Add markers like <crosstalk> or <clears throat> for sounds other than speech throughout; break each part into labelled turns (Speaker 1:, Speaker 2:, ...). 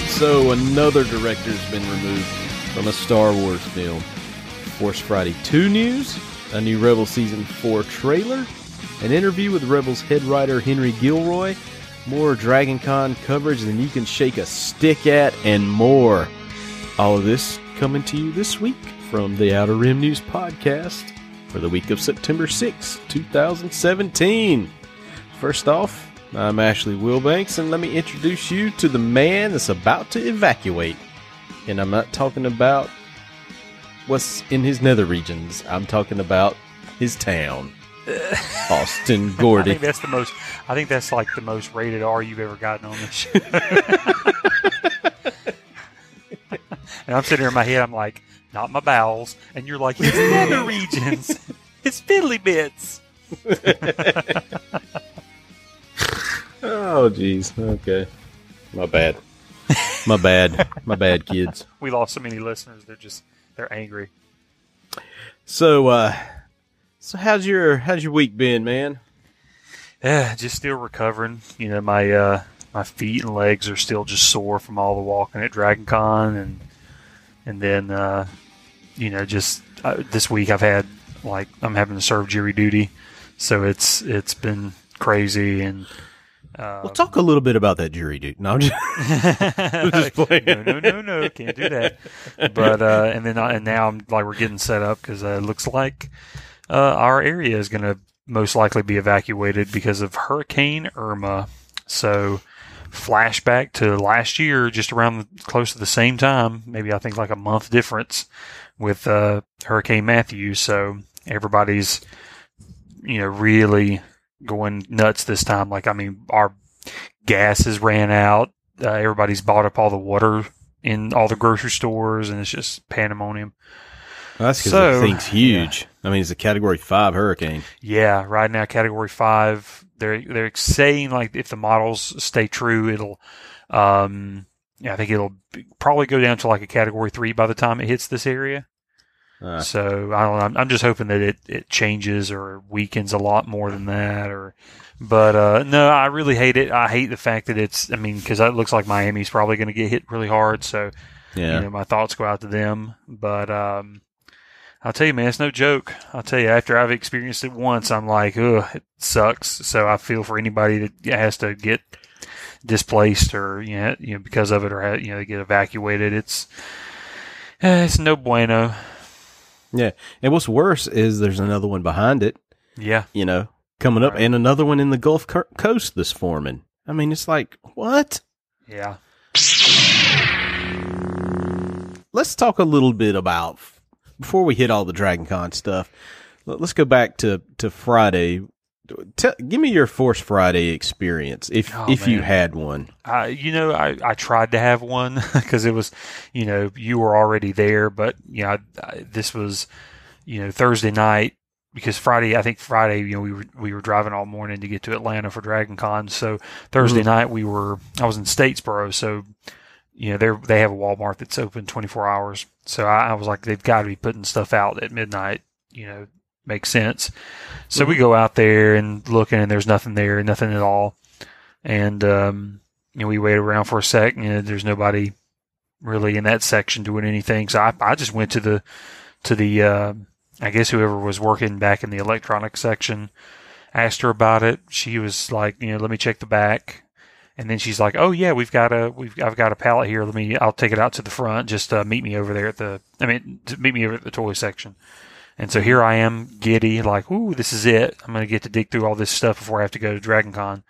Speaker 1: so. Another director's been removed from a Star Wars film. Force Friday 2 news, a new Rebel Season 4 trailer, an interview with Rebels head writer Henry Gilroy, more Dragon Con coverage than you can shake a stick at, and more. All of this coming to you this week from the Outer Rim News Podcast for the week of September 6, 2017. First off, I'm Ashley Wilbanks, and let me introduce you to the man that's about to evacuate. And I'm not talking about what's in his nether regions, I'm talking about his town. <laughs> Austin
Speaker 2: I
Speaker 1: Gordy.
Speaker 2: think that's the most. I think that's like the most rated R you've ever gotten on this show. <laughs> and I'm sitting here in my head. I'm like, not my bowels, and you're like, it's <laughs> nether regions. It's fiddly bits.
Speaker 1: Oh, jeez. Okay. My bad. My bad. My bad, kids. <laughs>
Speaker 2: We lost so many listeners. They're just they're angry.
Speaker 1: So, uh, so how's your how's your week been, man?
Speaker 2: Yeah, just still recovering. You know, my uh, my feet and legs are still just sore from all the walking at Dragon Con, and and then uh, you know, just uh, this week I've had like I'm having to serve jury duty, so it's it's been crazy and. Uh,
Speaker 1: Well, talk a little bit about that jury dude. No, I'm just, <laughs> I'm just playing.
Speaker 2: no, no, no, no, can't do that. But uh, and then I, and now I'm like we're getting set up because uh, it looks like uh, our area is going to most likely be evacuated because of Hurricane Irma. So flashback to last year, just around the, close to the same time, maybe I think like a month difference with uh, Hurricane Matthew. So everybody's you know really going nuts this time. Like I mean, our gas has ran out. Uh, everybody's bought up all the water in all the grocery stores, and it's just pandemonium.
Speaker 1: Well, that's because
Speaker 2: So,
Speaker 1: the thing's huge. I mean, it's a Category Five hurricane.
Speaker 2: Yeah, right now, Category Five. They're they're saying like if the models stay true, it'll. Um, yeah, I think it'll probably go down to like a Category Three by the time it hits this area.
Speaker 1: Uh,
Speaker 2: So I don't know. I'm, I'm just hoping that it, it changes or weakens a lot more than that. Or, but uh, no, I really hate it. I hate the fact that it's. I mean, because it looks like Miami's probably going to get hit really hard. So
Speaker 1: yeah.
Speaker 2: you know, my thoughts go out to them. But um, I'll tell you, man, it's no joke. I'll tell you, after I've experienced it once, I'm like, ugh, it sucks. So I feel for anybody that has to get displaced or you know, you know because of it or you know they get evacuated. It's eh, it's no bueno.
Speaker 1: Yeah. And what's worse is there's another one behind it.
Speaker 2: Yeah.
Speaker 1: You know, coming up,
Speaker 2: Right.
Speaker 1: and another one in the Gulf Co- Coast this forming. I mean, it's like what?
Speaker 2: Yeah.
Speaker 1: let's talk a little bit about before we hit all the Dragon Con stuff. let- Let's go back to to Friday. Tell, give me your Force Friday experience, if
Speaker 2: Oh,
Speaker 1: if you had one.
Speaker 2: You know, I, I tried to have one <laughs> because it was, you know, you were already there, but you know, I, I, this was, you know, Thursday night because Friday, I think Friday, you know, we were we were driving all morning to get to Atlanta for Dragon Con. So Thursday
Speaker 1: Mhm.
Speaker 2: night we were, I was in Statesboro, so you know, they they have a Walmart that's open 24 hours. So I, I was like, they've got to be putting stuff out at midnight. You know, makes sense. So we go out there and looking, and there's nothing there, nothing at all. And um, you know, we wait around for a sec, and there's nobody really in that section doing anything. So I, I just went to the to the uh, I guess whoever was working back in the electronics section asked her about it. She was like, you know, let me check the back. And then she's like, "Oh yeah, we've got a we've I've got a pallet here. Let me I'll take it out to the front. Just uh, meet me over there at the I mean meet me over at the toy section." And so here I am, giddy, like, "Ooh, this is it. I'm going to get to dig through all this stuff before I have to go to Dragon Con."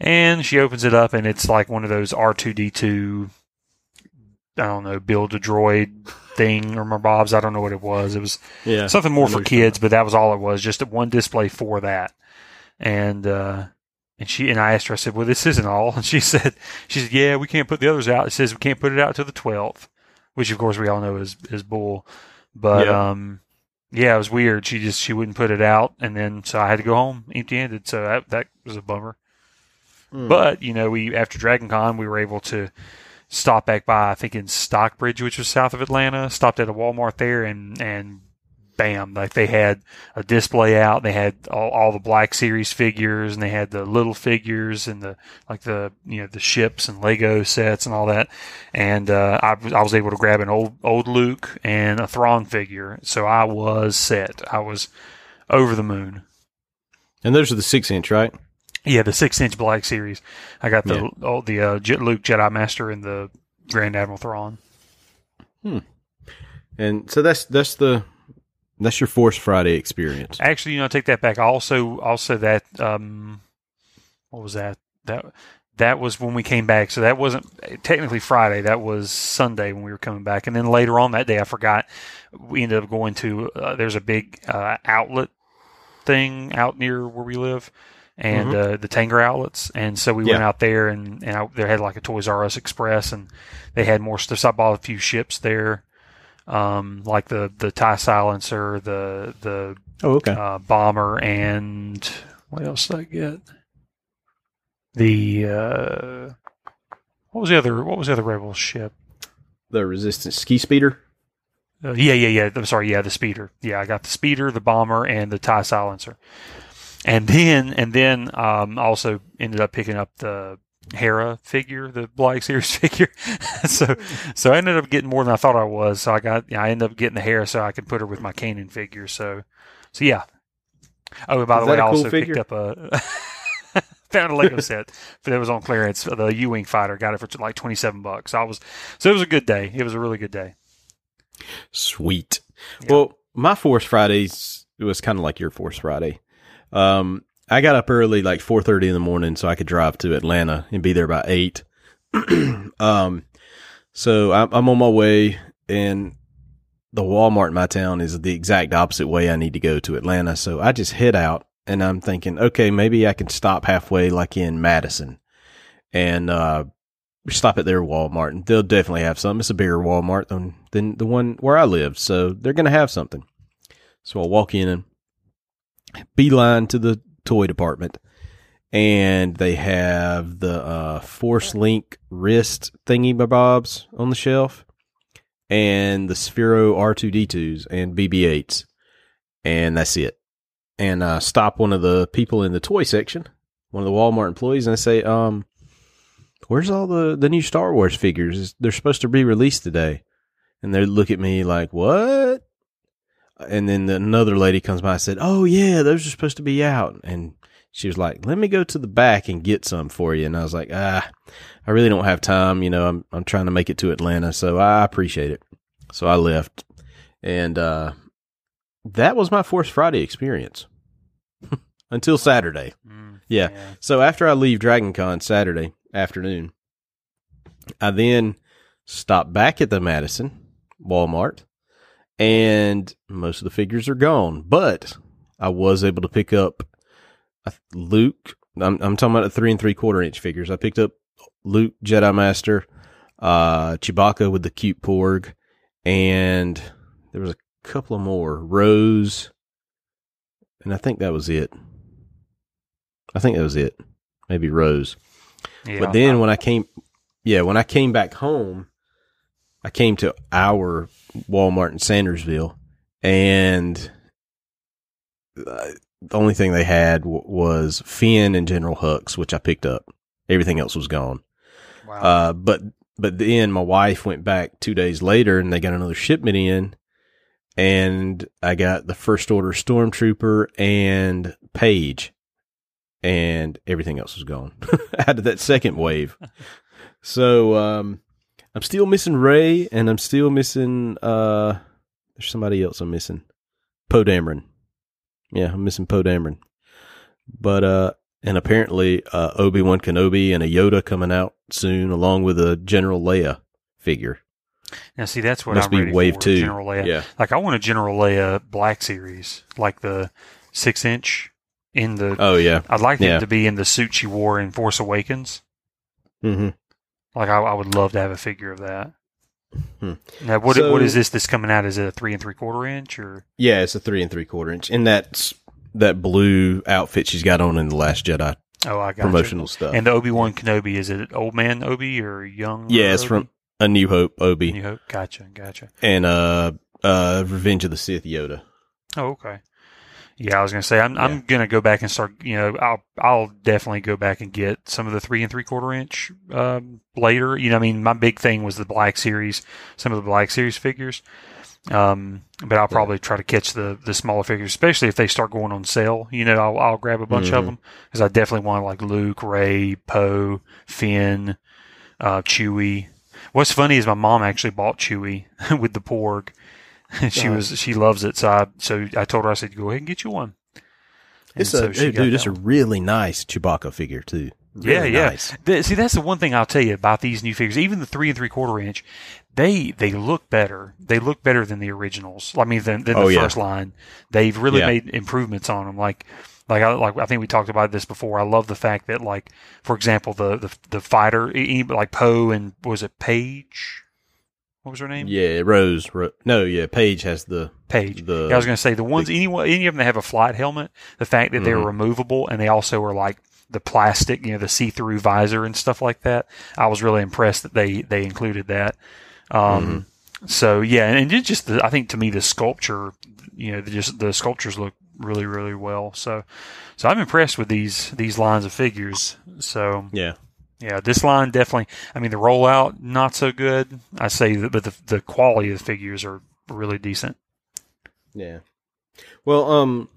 Speaker 2: And she opens it up, and it's like one of those R2D2, I don't know, build a droid thing or my Bob's. I don't know what it was. It was
Speaker 1: Yeah,
Speaker 2: something more for kids, but that was all it was. Just one display for that. And uh, and she and I asked her. I said, "Well, this isn't all." <laughs> And she said, "She said, yeah, we can't put the others out. It says we can't put it out till the twelfth, which of course we all know is is bull. But
Speaker 1: Yeah.
Speaker 2: um, yeah, it was weird. She just she wouldn't put it out, and then so I had to go home empty handed. So that that was a bummer.
Speaker 1: Hmm.
Speaker 2: But you know, we after Dragon Con, we were able to stop back by I think in Stockbridge, which was south of Atlanta. Stopped at a Walmart there and and bam, like they had a display out. They had all, all the Black Series figures, and they had the little figures and the like the you know the ships and Lego sets and all that. And uh, I, was- I was able to grab an old old Luke and a Thrawn figure, so I was set. I was over the moon.
Speaker 1: And those are the six inch, right?
Speaker 2: Yeah, the six inch Black Series. I got the oh, the uh, Luke Jedi Master and the Grand Admiral Thrawn. Hmm.
Speaker 1: And so that's that's the that's your Force Friday experience.
Speaker 2: Actually, you know, I take that back. Also, also that um, what was that? That that was when we came back. So that wasn't technically Friday. That was Sunday when we were coming back. And then later on that day, I forgot. We ended up going to uh, there's a big uh, outlet thing out near where we live. And uh, the Tanger outlets, and so we went out there, and and I, they had like a Toys R Us Express, and they had more stuff. So I bought a few ships there, um, like the the Tie Silencer, the the
Speaker 1: Oh, okay.
Speaker 2: uh, bomber, and what else did I get? The uh, what was the other? What was the other rebel ship?
Speaker 1: the Resistance ski speeder.
Speaker 2: Uh, yeah, yeah, yeah. I'm sorry. Yeah, the speeder. Yeah, I got the speeder, the bomber, and the tie silencer. And then, and then, um, also ended up picking up the Hera figure, the Black Series <laughs> figure. so, so I ended up getting more than I thought I was. So I got, yeah, I ended up getting the Hera so I could put her with my Kanan figure. So, so yeah. Oh, by
Speaker 1: Is
Speaker 2: the way,
Speaker 1: I
Speaker 2: I
Speaker 1: a cool
Speaker 2: also
Speaker 1: figure?
Speaker 2: picked up a. <laughs> Found a Lego set that was on clearance. The U-wing fighter got it for like twenty-seven bucks. I was so it was a good day. It was a really good day.
Speaker 1: Sweet.
Speaker 2: Yeah.
Speaker 1: Well, my Force Fridays it was kind of like your Force Friday. Um, I got up early, like four thirty in the morning, so I could drive to Atlanta and be there by eight. <clears throat> um, so I'm, I'm on my way, and the Walmart in my town is the exact opposite way I need to go to Atlanta. So I just head out, and I'm thinking, okay, maybe I can stop halfway, like in Madison, and uh, stop at their Walmart, and they'll definitely have something. It's a bigger Walmart than than the one where I live, so they're gonna have something. So I walk in and beeline to the toy department, and they have the uh, Force Link wrist thingy bobs on the shelf, and the Sphero R two D twos and BB eights, and that's it. And I stop one of the people in the toy section, one of the Walmart employees, and I say, um where's all the the new Star Wars figures? They're supposed to be released today. And they look at me like, what? And then another lady comes by and said, oh yeah, those are supposed to be out. And she was like, let me go to the back and get some for you. And I was like, ah, I really don't have time. You know, I'm, I'm trying to make it to Atlanta. So I appreciate it. So I left and, uh, that was my Force Friday experience <laughs> until Saturday.
Speaker 2: Mm,
Speaker 1: Yeah. So after I leave Dragon Con Saturday afternoon, I then stop back at the Madison Walmart, and most of the figures are gone. But I was able to pick up a Luke. I'm, I'm talking about the three and three quarter inch figures. I picked up Luke Jedi Master, uh, Chewbacca with the cute porg, and there was a couple of more. Rose, and I think that was it. I think that was it. Maybe Rose.
Speaker 2: Yeah.
Speaker 1: But then when I came, yeah, when I came back home, I came to our Walmart in Sandersville, and uh, the only thing they had w- was Finn and General Hux, which I picked up. Everything else was gone.
Speaker 2: wow.
Speaker 1: Uh, but but then my wife went back two days later, and they got another shipment in, and I got the first order Stormtrooper and Paige, and everything else was gone <laughs> out of that second wave. <laughs> so um, I'm still missing Rey, and I'm still missing. Uh, there's somebody else I'm missing. Poe Dameron. Yeah, I'm missing Poe Dameron. But uh, and apparently uh, Obi Wan Kenobi and a Yoda coming out soon, along with a General Leia figure.
Speaker 2: now, see, that's what
Speaker 1: Must
Speaker 2: I'm
Speaker 1: be wave
Speaker 2: for,
Speaker 1: two.
Speaker 2: General Leia.
Speaker 1: Yeah,
Speaker 2: Like, I want a General Leia Black Series, like the six inch in the.
Speaker 1: Oh yeah.
Speaker 2: I'd like
Speaker 1: yeah.
Speaker 2: it to be in the suit she wore in Force Awakens.
Speaker 1: hmm
Speaker 2: Like, I, I would love to have a figure of that.
Speaker 1: Hmm.
Speaker 2: Now, what
Speaker 1: So-
Speaker 2: what is this that's coming out? Is it a three and three quarter inch or?
Speaker 1: Yeah, it's a three and three quarter inch, and that's that blue outfit she's got on in the Last Jedi
Speaker 2: Oh, I got
Speaker 1: promotional stuff.
Speaker 2: And the Obi Wan Kenobi is it old man Obi or young?
Speaker 1: yeah, it's
Speaker 2: Obi?
Speaker 1: from A New Hope Obi
Speaker 2: New Hope. Gotcha, gotcha.
Speaker 1: and uh uh Revenge of the Sith Yoda.
Speaker 2: Oh, okay. Yeah, I was gonna say I'm
Speaker 1: Yeah.
Speaker 2: I'm gonna go back and start. You know, I'll I'll definitely go back and get some of the three and three quarter inch um, later. You know, I mean, my big thing was the Black Series, some of the Black Series figures. Um, but I'll probably try to catch the the smaller figures, especially if they start going on sale. You know, I'll I'll grab a bunch of
Speaker 1: Mhm.
Speaker 2: them because I definitely want like Luke, Rey, Poe, Finn, uh, Chewie. What's funny is my mom actually bought Chewie <laughs> with the Porg. <laughs> she was she loves it, so I so I told her I said go ahead and get you one. And
Speaker 1: It's a
Speaker 2: so she
Speaker 1: dude, dude, it's
Speaker 2: that
Speaker 1: a really nice Chewbacca figure too.
Speaker 2: Yeah,
Speaker 1: Really
Speaker 2: yeah.
Speaker 1: Nice.
Speaker 2: Th- See, that's the one thing I'll tell you about these new figures. Even the three and three quarter inch, they they look better. They look better than the originals. I mean, than, than
Speaker 1: Oh,
Speaker 2: the
Speaker 1: yeah.
Speaker 2: first line. They've really
Speaker 1: Yeah.
Speaker 2: made improvements on them. Like, like I like I think we talked about this before. I love the fact that, like, for example, the the, the fighter, like Poe and was it Paige? What was her name?
Speaker 1: Yeah, Rose. Ro- no, yeah, Paige has the
Speaker 2: Paige.
Speaker 1: the.
Speaker 2: Yeah, I was going to say the ones any any of them that have a flight helmet, the fact that they're
Speaker 1: Mhm.
Speaker 2: removable and they also are like the plastic, you know, the see-through visor and stuff like that. I was really impressed that they they included that. Um, So yeah, and it just the, I think to me the sculpture, you know, the, just the sculptures look really really well. So so I'm impressed with these these lines of figures. So
Speaker 1: yeah,
Speaker 2: yeah, this line definitely. I mean, the rollout not so good. I say that, but the the quality of the figures are really decent.
Speaker 1: yeah. Well, um,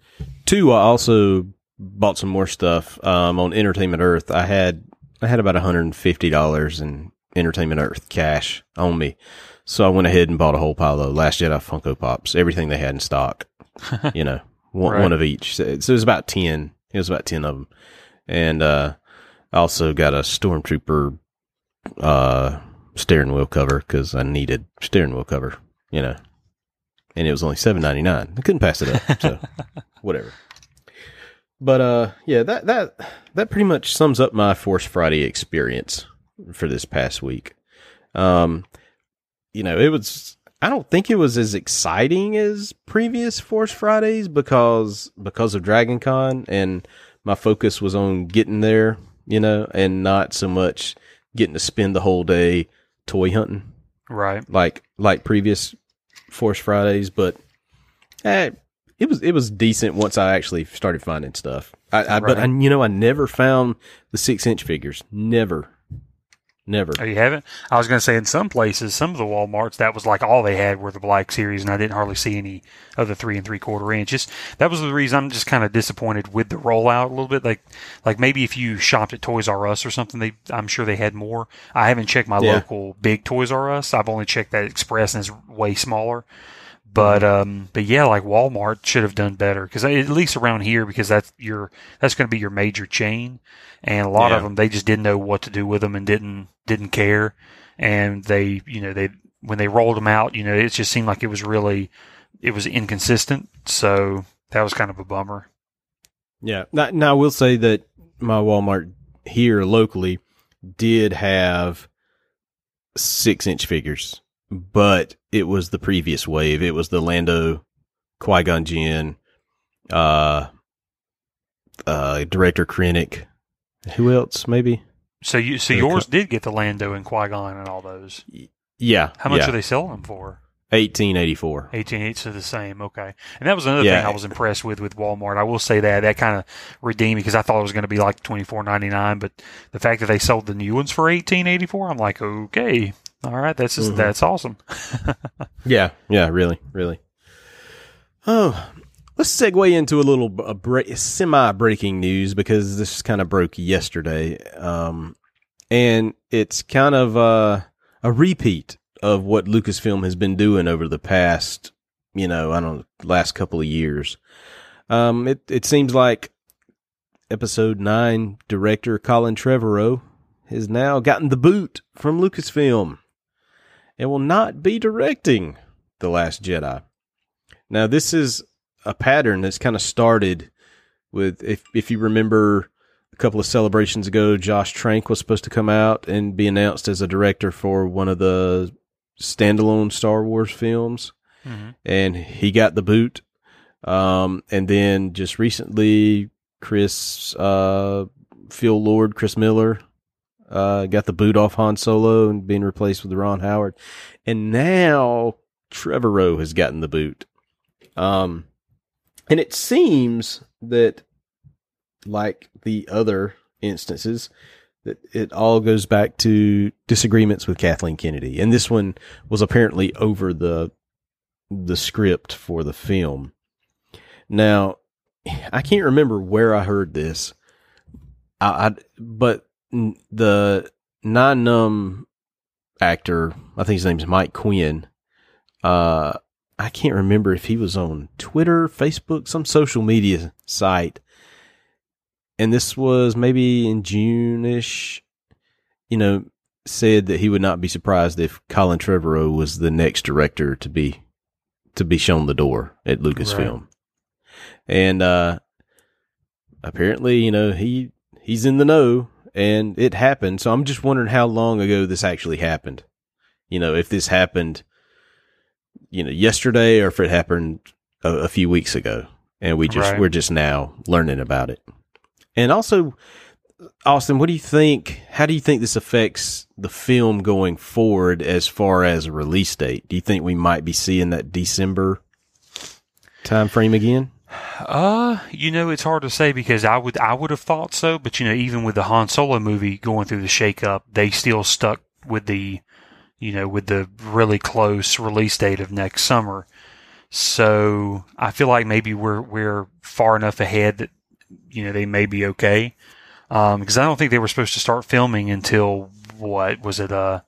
Speaker 1: two. I also bought some more stuff. Um, on Entertainment Earth, I had I had about hundred and fifty dollars in Entertainment Earth cash on me, so I went ahead and bought a whole pile of Last Jedi Funko Pops, everything they had in stock. <laughs> you know, one,
Speaker 2: Right.
Speaker 1: one of each. So, so it was about ten. It was about ten of them, and uh, also got a Stormtrooper uh steering wheel cover because I needed steering wheel cover. You know, and it was only seven ninety nine. I couldn't pass it up, so <laughs> whatever. But uh, yeah, that that that pretty much sums up my Force Friday experience for this past week. Um, you know, it was. I don't think it was as exciting as previous Force Fridays because because of Dragon Con and my focus was on getting there, you know, and not so much getting to spend the whole day toy hunting
Speaker 2: Right.
Speaker 1: like like previous Force Fridays, but eh, it was it was decent once I actually started finding stuff. I, I but I, you know I never found the six inch figures. Never, never.
Speaker 2: Oh, you haven't? I was going to say in some places, some of the WalMarts, that was like all they had were the Black Series, and I didn't hardly see any of the three and three quarter inches. That was the reason I'm just kind of disappointed with the rollout a little bit. Like, like maybe if you shopped at Toys R Us or something, they I'm sure they had more. I haven't checked my
Speaker 1: Yeah.
Speaker 2: local big Toys R Us. I've only checked that Express, and it's way smaller. But um, but yeah, like Walmart should have done better because at least around here, because that's your that's going to be your major chain, and a lot of them they just didn't know what to do with them and didn't didn't care, and they you know they when they rolled them out, you know it just seemed like it was really it was inconsistent, so that was kind of a bummer.
Speaker 1: Yeah. Now, now I will say that my Walmart here locally did have six inch figures, but it was the previous wave. It was the Lando, Qui Gon Jinn, uh, uh, director Krennic. Who else? Maybe.
Speaker 2: So you so yours did get the Lando and Qui Gon and all those.
Speaker 1: Yeah.
Speaker 2: How much
Speaker 1: yeah.
Speaker 2: are they selling them for?
Speaker 1: Eighteen eighty four.
Speaker 2: Eighteen eights are the same. Okay, and that was another
Speaker 1: Yeah.
Speaker 2: thing I was impressed with with Walmart. I will say that that kind of redeemed me because I thought it was going to be like twenty four ninety nine, but the fact that they sold the new ones for eighteen eighty four, I'm like, okay, all right, that's just,
Speaker 1: Mhm.
Speaker 2: that's awesome. <laughs>
Speaker 1: Yeah, yeah, really, really. Oh, let's segue into a little a break, semi breaking news because this kind of broke yesterday, um, and it's kind of uh, a repeat of what Lucasfilm has been doing over the past, you know, I don't know, last couple of years. Um, it it seems like Episode Nine director Colin Trevorrow has now gotten the boot from Lucasfilm and will not be directing The Last Jedi. Now, this is a pattern that's kind of started with, if, if you remember a couple of celebrations ago, Josh Trank was supposed to come out and be announced as a director for one of the standalone Star Wars films,
Speaker 2: Mm-hmm.
Speaker 1: and he got the boot. Um, and then just recently, Chris, uh, Phil Lord, Chris Miller, uh, got the boot off Han Solo and being replaced with Ron Howard. And now Trevor Trevorrow has gotten the boot. Um, And it seems that, like the other instances, that it all goes back to disagreements with Kathleen Kennedy, and this one was apparently over the the script for the film. Now, I can't remember where I heard this, I, I but the Nien Nunb actor, I think his name's Mike Quinn. Uh, I can't remember if he was on Twitter, Facebook, some social media site. And this was maybe in June ish, you know, said that he would not be surprised if Colin Trevorrow was the next director to be to be shown the door at Lucasfilm. Right. And uh apparently, you know, he he's in the know and it happened. So I'm just wondering how long ago this actually happened. You know, if this happened, you know, yesterday or if it happened a, a few weeks ago and we just, right. we're just now learning about it. And also, Austin, what do you think? How do you think this affects the film going forward as far as a release date? Do you think we might be seeing that December time frame again?
Speaker 2: Uh, you know, it's hard to say because I would I would have thought so, but you know, even with the Han Solo movie going through the shakeup, they still stuck with the, you know, with the really close release date of next summer. So I feel like maybe we're we're far enough ahead that you know they may be okay. Um, because I don't think they were supposed to start filming until what was it? Uh,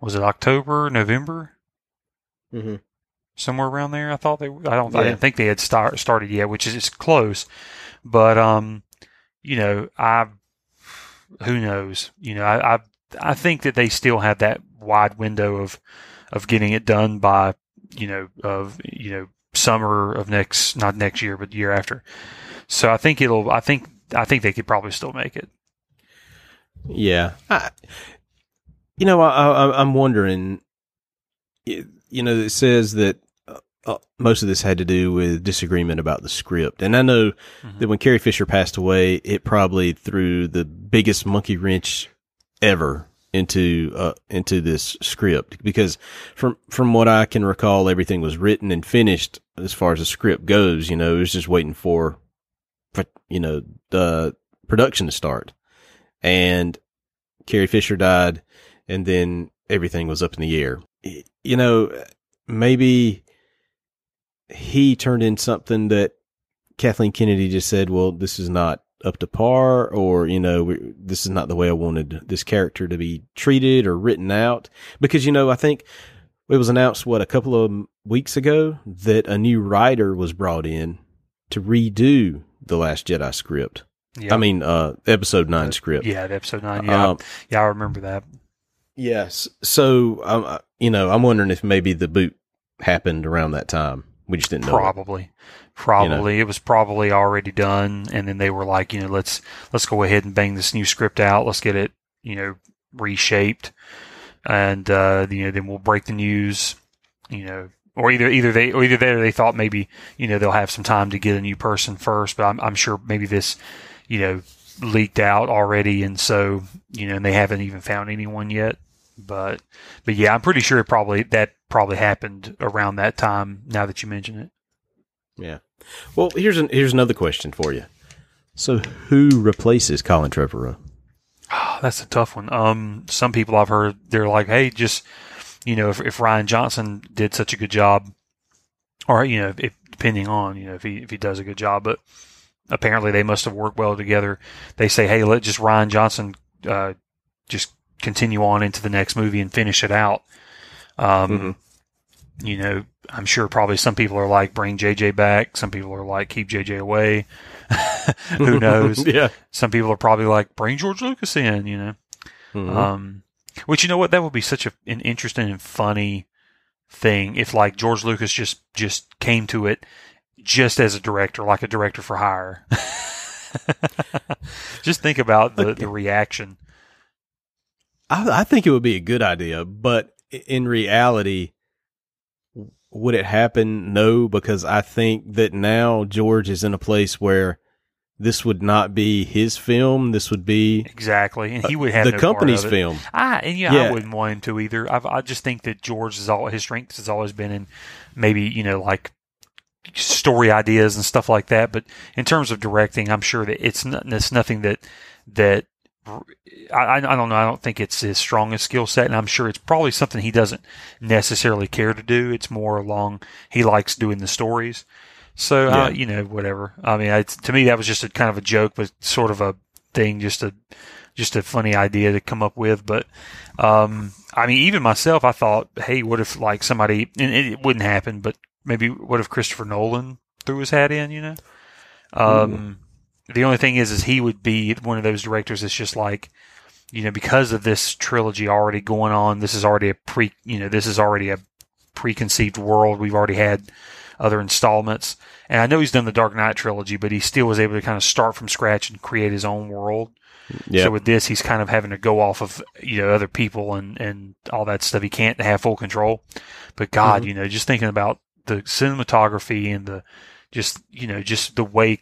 Speaker 2: was it October, November?
Speaker 1: Mm-hmm
Speaker 2: somewhere around there. I thought they. I don't. Yeah. I didn't think they had start, started yet, which is it's close. But um, you know, I who knows? You know, I, I I think that they still have that wide window of of getting it done by you know of you know summer of next not next year but year after. So I think it'll. I think I think they could probably still make it.
Speaker 1: Yeah, I, you know, I, I, I'm wondering. You know, it says that uh, most of this had to do with disagreement about the script. And I know mm-hmm. that when Carrie Fisher passed away, it probably threw the biggest monkey wrench ever into uh, into this script because from from what I can recall, everything was written and finished as far as the script goes. You know, it was just waiting for, for you know the production to start, and Carrie Fisher died, and then everything was up in the air. You know, maybe he turned in something that Kathleen Kennedy just said, well, this is not up to par or, you know, this is not the way I wanted this character to be treated or written out. Because, you know, I think it was announced, what, a couple of weeks ago that a new writer was brought in to redo the Last Jedi script. Yep. I mean, uh, episode nine script.
Speaker 2: Yeah, episode nine. Yeah. Um, yeah, I remember that.
Speaker 1: Yes. So, um, you know, I'm wondering if maybe the boot happened around that time. We just didn't know.
Speaker 2: Probably, it. probably you know? it was probably already done, and then they were like, you know, let's let's go ahead and bang this new script out. Let's get it, you know, reshaped, and uh, you know, then we'll break the news. You know, or either either they or either there they thought maybe you know they'll have some time to get a new person first, but I'm I'm sure maybe this, you know, leaked out already, and so you know, and they haven't even found anyone yet. But but yeah, I'm pretty sure it probably that probably happened around that time. Now that you mention it.
Speaker 1: Yeah. Well, here's an, here's another question for you. So, who replaces Colin Trevorrow?
Speaker 2: Oh, that's a tough one. Um, some people I've heard they're like, "Hey, just you know, if, if Rian Johnson did such a good job, or you know, if, depending on you know if he if he does a good job, but apparently they must have worked well together. They say, "Hey, let just Rian Johnson uh, just continue on into the next movie and finish it out." Um, mm-hmm. You know, I'm sure probably some people are like, bring JJ back. Some people are like, keep JJ away. <laughs> Who knows? <laughs>
Speaker 1: yeah.
Speaker 2: Some people are probably like, bring George Lucas in, you know. Mm-hmm. Um, which, you know what? That would be such a, an interesting and funny thing if like George Lucas just, just came to it just as a director, like a director for hire. <laughs> just think about the, the reaction.
Speaker 1: I, I think it would be a good idea, but in reality, would it happen? No, because I think that now George is in a place where this would not be his film. This would be
Speaker 2: exactly, and he uh, would have
Speaker 1: the
Speaker 2: no
Speaker 1: company's film.
Speaker 2: I and yeah, yeah, I wouldn't want him to either. I've, i just think that George is all his strength has always been in maybe you know like story ideas and stuff like that. But in terms of directing, I'm sure that it's not, it's nothing that that I, I don't know. I don't think it's his strongest skill set, and I'm sure it's probably something he doesn't necessarily care to do. It's more along he likes doing the stories. So uh,
Speaker 1: Yeah.
Speaker 2: uh, you know, whatever. I mean, it's, to me, that was just a kind of a joke, but sort of a thing, just a just a funny idea to come up with. But um, I mean, even myself, I thought, hey, what if like somebody, and it wouldn't happen, but maybe what if Christopher Nolan threw his hat in? You know, um, the only thing is, is he would be one of those directors that's just like, you know, because of this trilogy already going on, this is already a pre, you know, this is already a preconceived world. We've already had other installments, and I know he's done the Dark Knight trilogy, but he still was able to kind of start from scratch and create his own world.
Speaker 1: Yeah.
Speaker 2: So with this, he's kind of having to go off of you know other people and and all that stuff. He can't have full control. But God, mm-hmm. you know, just thinking about the cinematography and the just you know just the way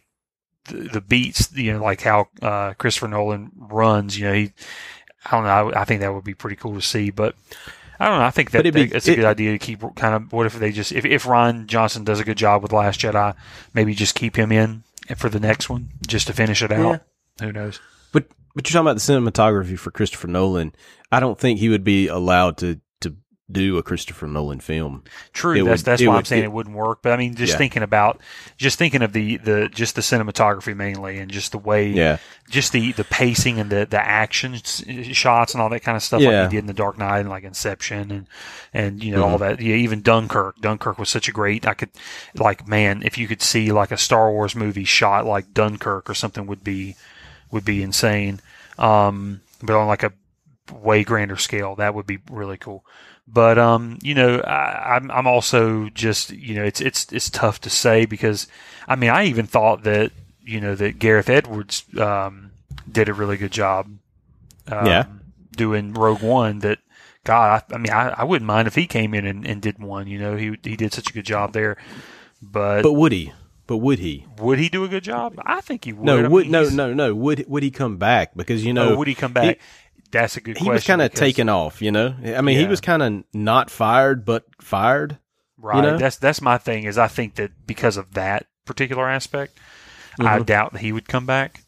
Speaker 2: the, the beats, you know, like how uh, Christopher Nolan runs. You know, he I don't know. I, I think that would be pretty cool to see, but. I don't know. I think that,
Speaker 1: be-
Speaker 2: that's a
Speaker 1: it-
Speaker 2: good idea to keep kind of. What if they just if if Rian Johnson does a good job with Last Jedi, maybe just keep him in for the next one just to finish it out. Who knows?
Speaker 1: But but you're talking about the cinematography for Christopher Nolan. I don't think he would be allowed to do a Christopher Nolan film.
Speaker 2: True.
Speaker 1: It
Speaker 2: that's
Speaker 1: would-
Speaker 2: that's why I'm saying
Speaker 1: it-
Speaker 2: it, wouldn't work. But I mean, just
Speaker 1: Yeah.
Speaker 2: thinking about just thinking of the the just the cinematography mainly, and just the way,
Speaker 1: Yeah.
Speaker 2: just the the pacing and the the action shots and all that kind of stuff,
Speaker 1: Yeah.
Speaker 2: like he did in the Dark Knight and like Inception and and you know
Speaker 1: Mm-hmm.
Speaker 2: all that. Yeah, even Dunkirk. Dunkirk was such a great. I could like man, if you could see like a Star Wars movie shot like Dunkirk or something would be would be insane. Um, but on like a way grander scale, that would be really cool. But um, you know, I, I'm I'm also just you know, it's it's it's tough to say because I mean, I even thought that you know that Gareth Edwards um, did a really good job. Um,
Speaker 1: Yeah.
Speaker 2: doing Rogue One. That God, I, I mean, I, I wouldn't mind if he came in and, and did one. You know, he he did such a good job there. But,
Speaker 1: But would he? But would he?
Speaker 2: would he do a good job? I think he would.
Speaker 1: No,
Speaker 2: I
Speaker 1: would
Speaker 2: mean,
Speaker 1: no no no. Would would he come back? Because you know
Speaker 2: oh, would he come back? That's a good
Speaker 1: he
Speaker 2: question.
Speaker 1: was kind of taken off. You know, I mean, he was kind of not fired, but fired.
Speaker 2: Right.
Speaker 1: know?
Speaker 2: That's that's my thing. Is I think that because of that particular aspect, I
Speaker 1: Mm-hmm.
Speaker 2: doubt that he would come back.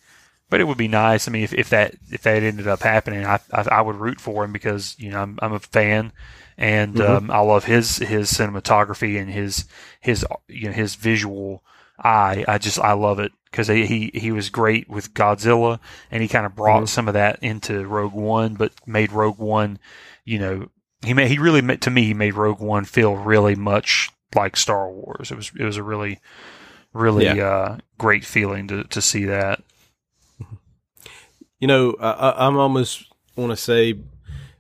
Speaker 2: But it would be nice. I mean, if, if that if that ended up happening, I, I I would root for him because you know I'm I'm a fan, and
Speaker 1: Mm-hmm.
Speaker 2: um, I love his his cinematography and his his you know his visual eye. I just I love it because he, he he was great with Godzilla, and he kind of brought
Speaker 1: Mm-hmm.
Speaker 2: some of that into Rogue One, but made Rogue One, you know, he made he really to me he made Rogue One feel really much like Star Wars. It was it was a really really uh, great feeling to to see that.
Speaker 1: You know, I, I, I'm almost want to say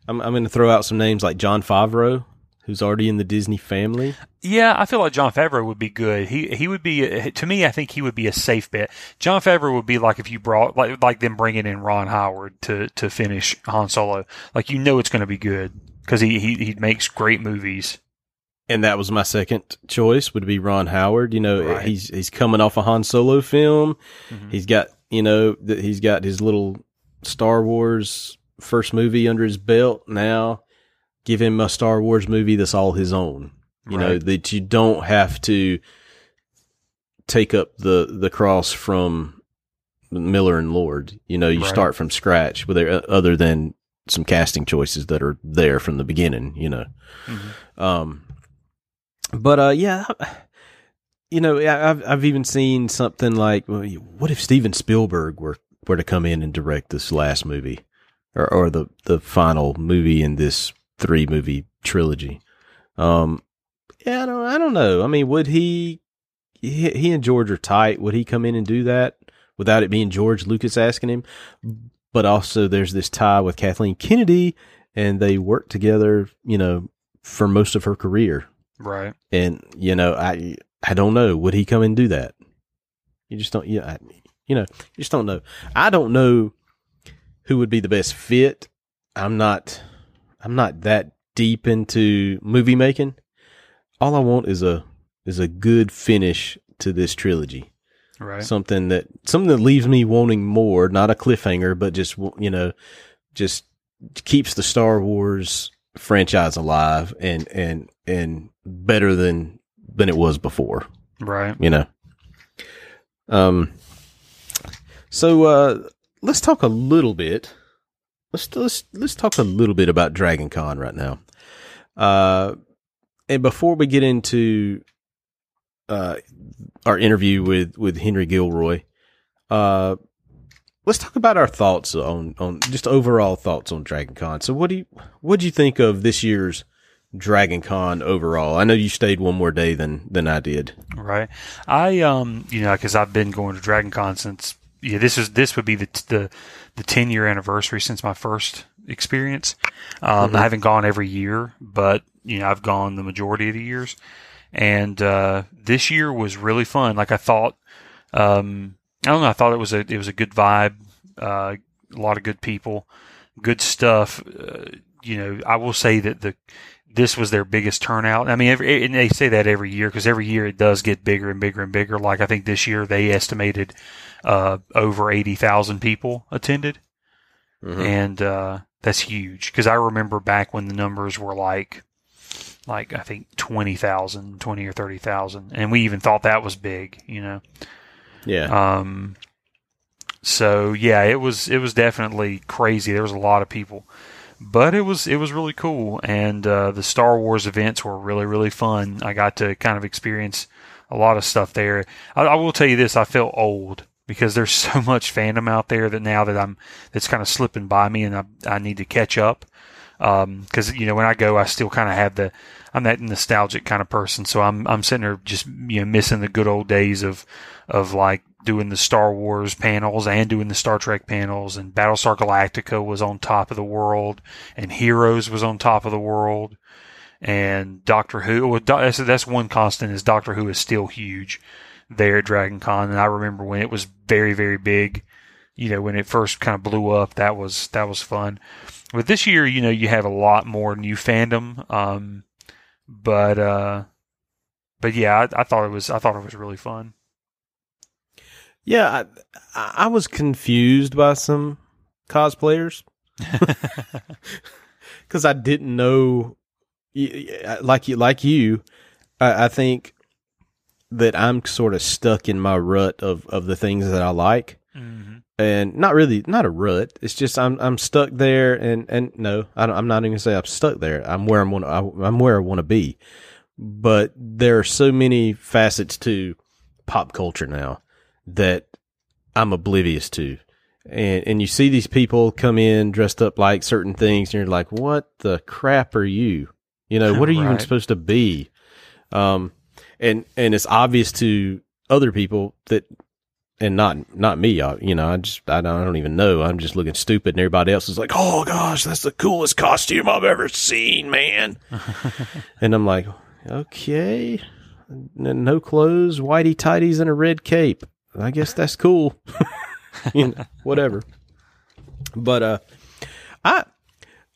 Speaker 1: I'm, I'm going to throw out some names like Jon Favreau, who's already in the Disney family.
Speaker 2: Yeah, I feel like Jon Favreau would be good. He he would be to me. I think he would be a safe bet. Jon Favreau would be like if you brought like like them bringing in Ron Howard to to finish Han Solo. Like you know it's going to be good because he, he he makes great movies.
Speaker 1: and that was my second choice would be Ron Howard. You know,
Speaker 2: Right.
Speaker 1: he's he's coming off a Han Solo film.
Speaker 2: Mhm.
Speaker 1: He's got you know th- he's got his little Star Wars first movie under his belt. Now, give him a Star Wars movie that's all his own. You know that you don't have to take up the the cross from Miller and Lord. You know, you
Speaker 2: Right.
Speaker 1: start from scratch with other than some casting choices that are there from the beginning. You know.
Speaker 2: Mhm.
Speaker 1: Um, but uh, yeah, you know, I've I've even seen something like, well, what if Steven Spielberg were were to come in and direct this last movie, or or the the final movie in this three movie trilogy? Um, yeah, I don't I don't know. I mean, would he? He, he and George are tight. Would he come in and do that without it being George Lucas asking him? But also, there's this tie with Kathleen Kennedy, and they worked together. You know, for most of her career.
Speaker 2: Right.
Speaker 1: And you know, I I don't know. Would he come and do that? You just don't. Yeah, I, you know, you just don't know. I don't know who would be the best fit. I'm not. I'm not that deep into movie making. All I want is a is a good finish to this trilogy.
Speaker 2: Right.
Speaker 1: Something that something that leaves me wanting more, not a cliffhanger, but just you know, just keeps the Star Wars franchise alive and and and better than than it was before.
Speaker 2: Right.
Speaker 1: You know. Um. So uh, let's talk a little bit. Let's let's let's talk a little bit about Dragon Con right now. Uh, and before we get into uh our interview with with Henry Gilroy, uh, let's talk about our thoughts on on just overall thoughts on Dragon Con. So what do you what do you think of this year's Dragon Con overall? I know you stayed one more day than than I did.
Speaker 2: Right. I um you know because I've been going to Dragon Con since yeah this is this would be the the the ten year anniversary since my first experience. Um,
Speaker 1: Mhm.
Speaker 2: I haven't gone every year, but you know I've gone the majority of the years, and uh, this year was really fun. Like I thought, um, I don't know. I thought it was a it was a good vibe, uh, a lot of good people, good stuff. Uh, you know, I will say that the this was their biggest turnout. I mean, every, and they say that every year because every year it does get bigger and bigger and bigger. Like I think this year they estimated uh, over eighty thousand people attended
Speaker 1: Mhm.
Speaker 2: and uh, that's huge because I remember back when the numbers were like, like I think 20,000, 20 or thirty thousand, and we even thought that was big, you know.
Speaker 1: Yeah.
Speaker 2: Um, so yeah, it was it was definitely crazy. There was a lot of people, but it was it was really cool, and uh, the Star Wars events were really really fun. I got to kind of experience a lot of stuff there. I, I will tell you this: I felt old because there's <laughs> so much fandom out there that now that I'm that's kind of slipping by me, and I I need to catch up. Um, because you know when I go, I still kind of have the I'm that nostalgic kind of person, so I'm I'm sitting there just you know missing the good old days of of like doing the Star Wars panels and doing the Star Trek panels, and Battlestar Galactica was on top of the world, and Heroes was on top of the world, and Doctor Who. Well, that's that's one constant is Doctor Who is still huge there at Dragon Con, and I remember when it was very very big. You know when it first kind of blew up, that was that was fun. But this year, you know, you have a lot more new fandom. Um, but uh, but yeah, I, I thought it was I thought it was really fun.
Speaker 1: Yeah, I, I was confused by some cosplayers <laughs> <laughs> because I didn't know, like you, like you. I, I think that I'm sort of stuck in my rut of of the things that I like,
Speaker 2: mm-hmm.
Speaker 1: and not really not a rut. It's just I'm I'm stuck there, and and no, I don't, I'm not even gonna say I'm stuck there. I'm where I'm want I'm where I want to be, but there are so many facets to pop culture now that I'm oblivious to. And and you see these people come in dressed up like certain things and you're like, "What the crap are you? You know, what are you even <laughs> supposed to be?" Um and and it's obvious to other people that and not not me, I- you know, I just I don't, I don't even know. I'm just looking stupid and everybody else is like, "Oh gosh, that's the coolest costume I've ever seen, man." <laughs> and I'm like, "Okay, no clothes, whitey tighties, and a red cape. I guess that's cool. <laughs> you know, whatever. But uh, I,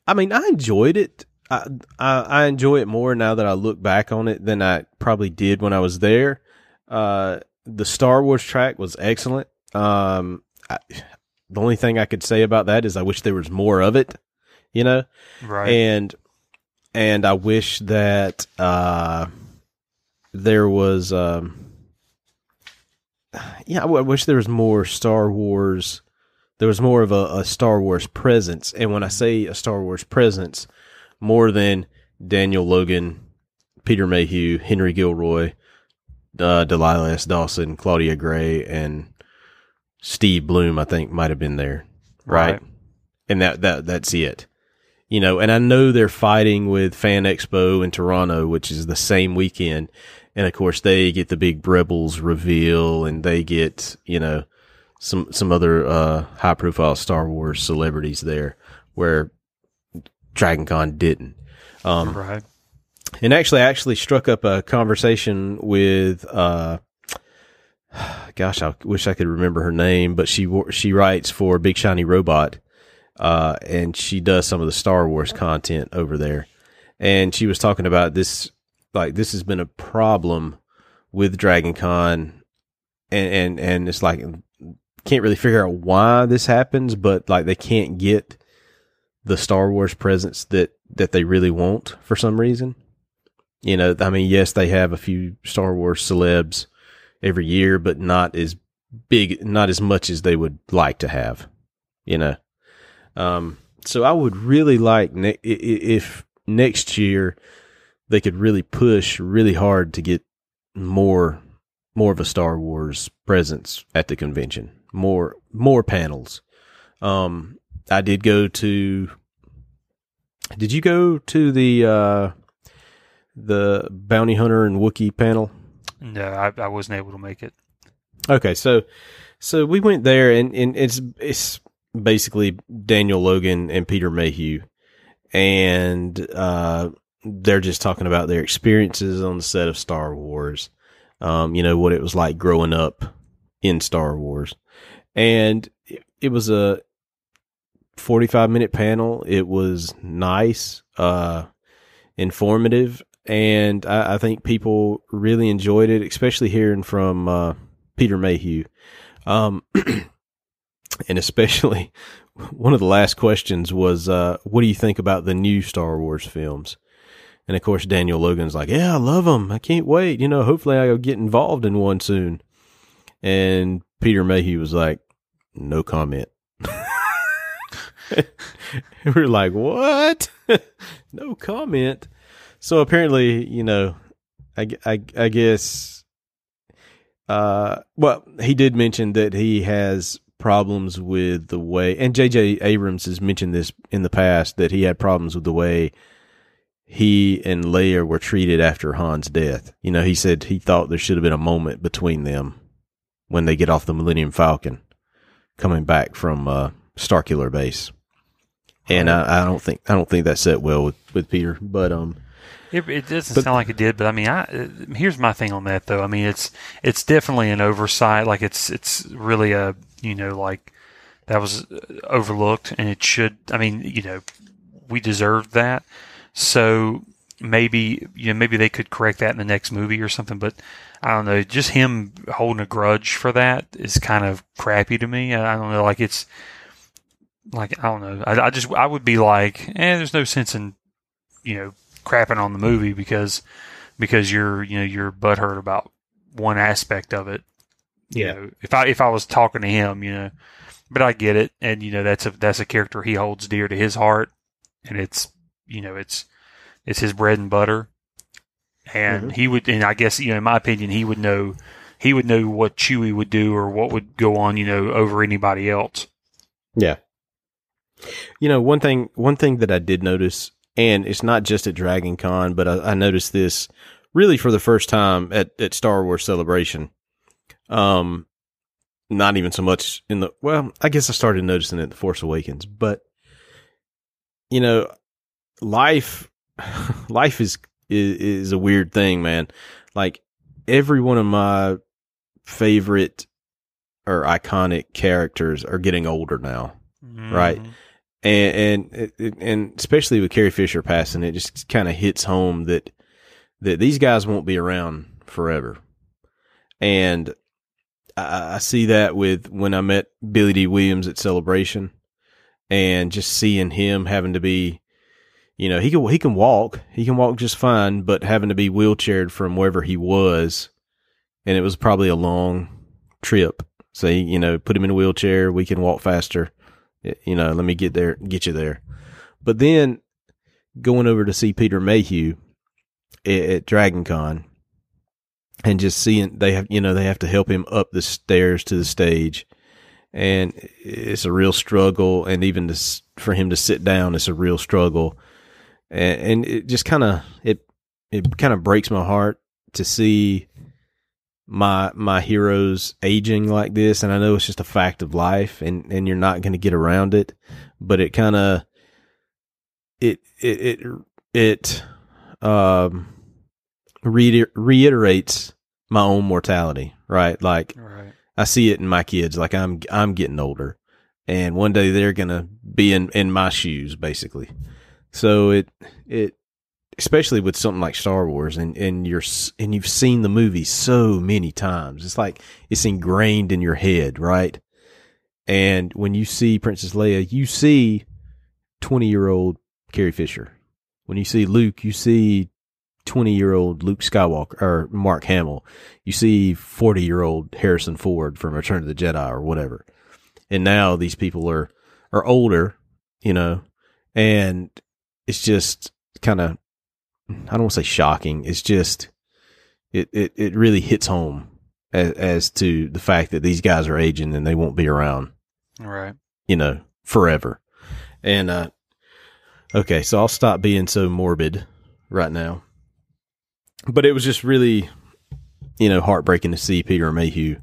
Speaker 1: I mean, I enjoyed it. I, I I enjoy it more now that I look back on it than I probably did when I was there. Uh, the Star Wars track was excellent. Um, I, the only thing I could say about that is I wish there was more of it. You know,
Speaker 2: Right.
Speaker 1: and and I wish that uh, there was um, yeah, I w- I wish there was more Star Wars. There was more of a, a Star Wars presence, and when I say a Star Wars presence, more than Daniel Logan, Peter Mayhew, Henry Gilroy, uh, Delilah S. Dawson, Claudia Gray, and Steve Blum. I think might have been there, right?
Speaker 2: Right.
Speaker 1: And that that that's it you know, and I know they're fighting with Fan Expo in Toronto, which is the same weekend. And of course they get the big Rebels reveal and they get, you know, some, some other, uh, high profile Star Wars celebrities there where Dragon Con didn't. Um,
Speaker 2: right.
Speaker 1: and actually, I actually struck up a conversation with, uh, <sighs> gosh, I wish I could remember her name, but she she writes for Big Shiny Robot, uh, and she does some of the Star Wars content over there. And she was talking about this, like this has been a problem with Dragon Con, and and and it's like can't really figure out why this happens, but like they can't get the Star Wars presence that that they really want for some reason. You know, I mean, yes, they have a few Star Wars celebs every year, but not as big, not as much as they would like to have. You know, um, so I would really like ne- if next year they could really push really hard to get more more of a Star Wars presence at the convention, more more panels. Um, I did go to. Did you go to the uh, the bounty hunter and Wookiee panel?
Speaker 2: No, I, I wasn't able to make it.
Speaker 1: Okay, so so we went there, and, and it's it's basically Daniel Logan and Peter Mayhew, and uh, they're just talking about their experiences on the set of Star Wars. Um, you know what it was like growing up in Star Wars, and it, it was a forty-five minute panel. It was nice, uh, informative, and I, I, think people really enjoyed it, especially hearing from uh, Peter Mayhew. Um, <clears throat> and especially <laughs> one of the last questions was, uh, "What do you think about the new Star Wars films?" And of course, Daniel Logan's like, "Yeah, I love them. I can't wait. You know, hopefully I'll get involved in one soon." And Peter Mayhew was like, "No comment." <laughs> we're like, "What? <laughs> no comment." So apparently, you know, I, I, I guess, uh, well, he did mention that he has problems with the way, and J.J. Abrams has mentioned this in the past that he had problems with the way he and Leia were treated after Han's death. You know, he said he thought there should have been a moment between them when they get off the Millennium Falcon coming back from uh, Starkiller Base. And I, I don't think I don't think that set well with, with Peter, but um,
Speaker 2: it, it doesn't but, sound like it did, but I mean, I, here's my thing on that though. I mean, it's it's definitely an oversight. Like it's it's really a you know like that was overlooked, and it should. I mean, you know, we deserved that. So maybe you know maybe they could correct that in the next movie or something. But I don't know. Just him holding a grudge for that is kind of crappy to me. I don't know. Like it's like I don't know. I, I just I would be like, eh, there's no sense in you know crapping on the movie because because you're you know you're butthurt about one aspect of it. You yeah. Know, if I if I was talking to him, you know, but I get it, and you know that's a that's a character he holds dear to his heart, and it's you know it's it's his bread and butter, and mm-hmm. he would, and I guess you know in my opinion he would know he would know what Chewie would do or what would go on, you know, over anybody else.
Speaker 1: Yeah. You know, one thing one thing that I did notice and it's not just at Dragon Con, but I, I noticed this really for the first time at, at Star Wars Celebration. Um, not even so much in the, well, I guess I started noticing it at The Force Awakens, but you know, life, <laughs> life is, is, is a weird thing, man. Like every one of my favorite or iconic characters are getting older now, mm-hmm. right? And and and especially with Carrie Fisher passing, it just kind of hits home that that these guys won't be around forever, and I, I, see that with when I met Billy Dee Williams at Celebration, and just seeing him having to be, you know, he can he can walk, he can walk just fine, but having to be wheelchaired from wherever he was, and it was probably a long trip. So you know, put him in a wheelchair, we can walk faster you know, let me get there, get you there. But then going over to see Peter Mayhew at, at Dragon Con and just seeing they have, you know, they have to help him up the stairs to the stage. And it's a real struggle. And even to, for him to sit down, it's a real struggle. And, and it just kind of, it, it kind of breaks my heart to see my my heroes aging like this and I know it's just a fact of life and and you're not going to get around it but it kind of it it it it um reiterates my own mortality right like right. I see it in my kids like I'm I'm getting older and one day they're going to be in in my shoes basically so it it especially with something like Star Wars and, and you're, and you've seen the movie so many times. It's like it's ingrained in your head, right? And when you see Princess Leia, you see 20 year old Carrie Fisher. When you see Luke, you see 20 year old Luke Skywalker or Mark Hamill. You see 40 year old Harrison Ford from Return of the Jedi or whatever. And now these people are, are older, you know, and it's just kind of, I don't want to say shocking. It's just, it, it, it really hits home as, as to the fact that these guys are aging and they won't be around,
Speaker 2: Right.
Speaker 1: you know, forever. And, uh, okay, so I'll stop being so morbid right now. But it was just really, you know, heartbreaking to see Peter Mayhew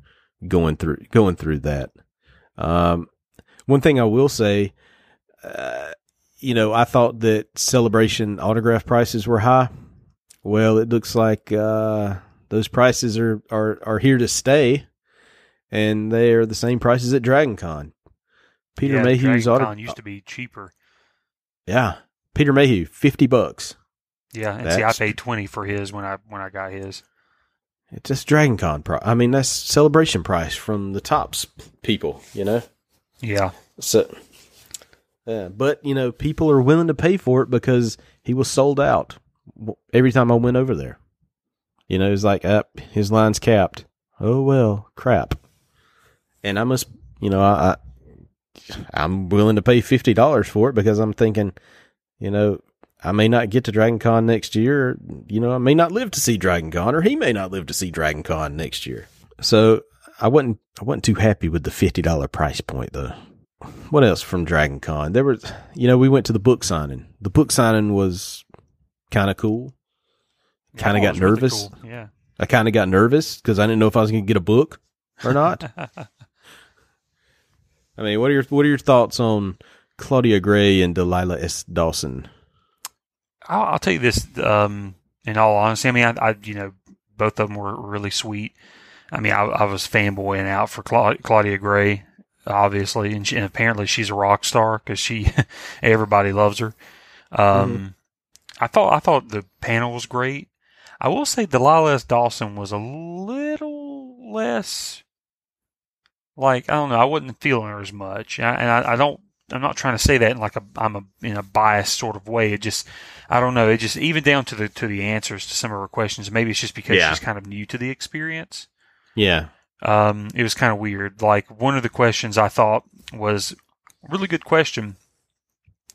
Speaker 1: going through, going through that. Um, one thing I will say, uh, you know, I thought that celebration autograph prices were high. Well, it looks like uh, those prices are, are are here to stay, and they are the same prices at Dragon Con. Peter
Speaker 2: yeah,
Speaker 1: Mayhew's
Speaker 2: Dragon
Speaker 1: auto,
Speaker 2: Con used to be cheaper.
Speaker 1: yeah, Peter Mayhew, fifty bucks.
Speaker 2: Yeah, and see, I paid twenty for his when I when I got his.
Speaker 1: It's just Dragon Con price. I mean, that's celebration price from the tops people, you know.
Speaker 2: Yeah,
Speaker 1: So, yeah, but you know, people are willing to pay for it because he was sold out every time I went over there. You know, it's like, up, his line's capped. Oh well, crap. And I must, you know, I, I I'm willing to pay fifty dollars for it because I'm thinking, you know, I may not get to Dragon Con next year. You know, I may not live to see Dragon Con, or he may not live to see Dragon Con next year. So I wasn't I wasn't too happy with the fifty dollar price point though. What else from Dragon Con? There was, you know, we went to the book signing. The book signing was kind of cool. Kinda
Speaker 2: I
Speaker 1: got
Speaker 2: was really
Speaker 1: nervous.
Speaker 2: cool. Yeah,
Speaker 1: I kind of got nervous because I didn't know if I was going to get a book or not. <laughs> I mean, what are your what are your thoughts on Claudia Gray and Delilah S. Dawson?
Speaker 2: I'll, I'll tell you this. Um, in all honesty, I mean, I, I you know, both of them were really sweet. I mean, I, I was fanboying out for Cla- Claudia Gray, obviously, and, she, and apparently she's a rock star because she <laughs> everybody loves her. Um, I thought I thought the panel was great. I will say Delilah S. Dawson was a little less like I don't know. I wasn't feeling her as much, and I, and I, I don't. I'm not trying to say that in like a I'm a in a biased sort of way. It just I don't know. It just even down to the to the answers to some of her questions. Maybe it's just because
Speaker 1: Yeah.
Speaker 2: she's kind of new to the experience.
Speaker 1: Yeah,
Speaker 2: Um, it was kind of weird. Like one of the questions I thought was a really good question.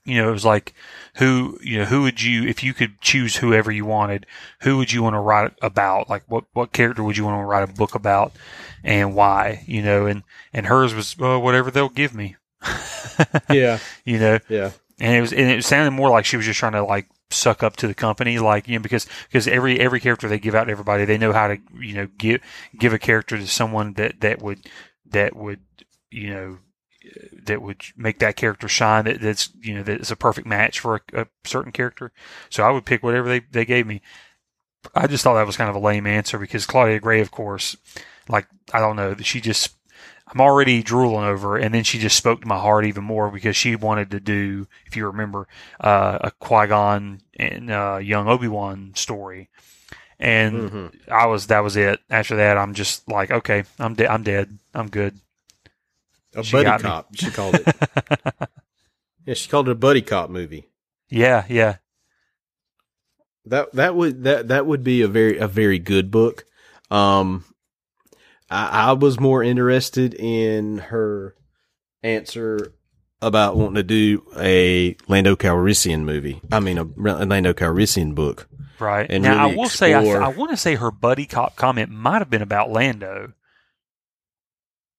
Speaker 2: You know, it was like, who, you know, who would you, if you could choose whoever you wanted, who would you want to write about? Like, what, what character would you want to write a book about and why? You know, and, and hers was, well, whatever they'll give me. <laughs>
Speaker 1: yeah,
Speaker 2: you know,
Speaker 1: yeah,
Speaker 2: and it was, and it sounded more like she was just trying to like suck up to the company, like you know, because because every every character they give out to everybody, they know how to you know give give a character to someone that that would that would you know that would make that character shine. That that's you know that's a perfect match for a, a certain character. So I would pick whatever they they gave me. I just thought that was kind of a lame answer because Claudia Gray, of course, like I don't know, she just I'm already drooling over, and then she just spoke to my heart even more because she wanted to do, if you remember, uh, a Qui Gon and uh, young Obi Wan story, and
Speaker 1: hmm
Speaker 2: I was that was it. After that, I'm just like, okay, I'm de- I'm dead, I'm good.
Speaker 1: a
Speaker 2: She
Speaker 1: buddy cop. She called it. <laughs> yeah, she called it a buddy cop movie.
Speaker 2: yeah, yeah,
Speaker 1: That that would that that would be a very a very good book. Um, I, I was more interested in her answer about wanting to do a Lando Calrissian movie. I mean, a, a Lando Calrissian book.
Speaker 2: right.
Speaker 1: And
Speaker 2: now
Speaker 1: really
Speaker 2: I will say, I,
Speaker 1: explore-
Speaker 2: I want to say her buddy cop comment might have been about Lando.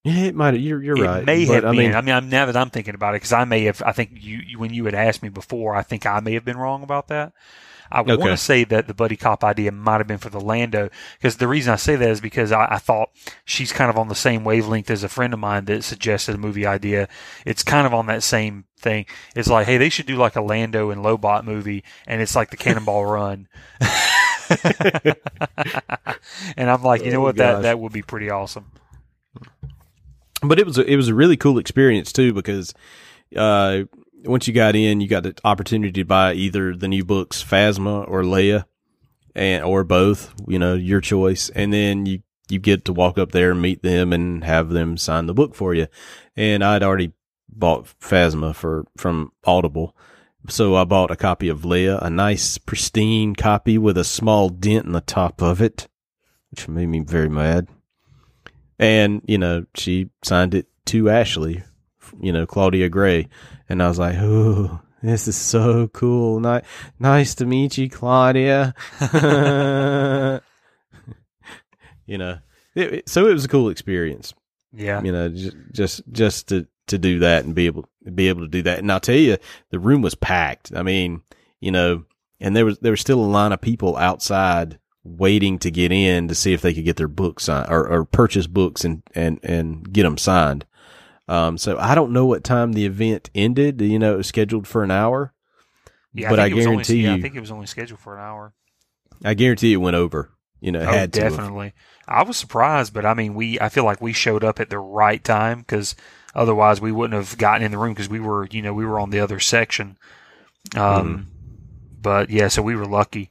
Speaker 1: Yeah, it might. You're you're right.
Speaker 2: it
Speaker 1: right.
Speaker 2: may
Speaker 1: but,
Speaker 2: have
Speaker 1: I
Speaker 2: been.
Speaker 1: mean,
Speaker 2: I mean, I'm, now that I'm thinking about it, because I may have. I think you, you when you had asked me before, I think I may have been wrong about that. I want to say that the buddy cop idea might have been for the Lando, because the reason I say that is because I, I thought she's kind of on the same wavelength as a friend of mine that suggested a movie idea. It's kind of on that same thing. It's like, hey, they should do like a Lando and Lobot movie, and it's like the Cannonball <laughs> Run. <laughs> and I'm like, you know
Speaker 1: Oh,
Speaker 2: what, that that would be pretty awesome.
Speaker 1: but it was a, it was a really cool experience too because uh, once you got in, you got the opportunity to buy either the new books Phasma or Leia, and or both. You know, your choice, and then you you get to walk up there and meet them and have them sign the book for you. And I'd already bought Phasma for from Audible. so I bought a copy of Leia, a nice pristine copy with a small dent in the top of it, which made me very mad. And you know, she signed it to Ashley, you know, Claudia Gray, and I was like, "Oh, this is so cool! Ni- nice to meet you, Claudia." <laughs> you know, it, it- so it was a cool experience
Speaker 2: Yeah.
Speaker 1: you know, just just just to to do that and be able be able to do that. And I'll tell you, the room was packed. I mean, you know, and there was there was still a line of people outside waiting to get in to see if they could get their books signed or, or purchase books and and and get them signed. Um, so I don't know what time the event ended. You know, it was scheduled for an hour,
Speaker 2: Yeah,
Speaker 1: but I,
Speaker 2: think it was only-
Speaker 1: guarantee
Speaker 2: yeah, I think it was only scheduled for an hour.
Speaker 1: I guarantee it went over. You know, it
Speaker 2: Oh,
Speaker 1: had to.
Speaker 2: definitely. I was surprised, but I mean, we I feel like we showed up at the right time because otherwise we wouldn't have gotten in the room because we were you know we were on the other section. Um,
Speaker 1: Mm-hmm.
Speaker 2: but yeah, so we were lucky.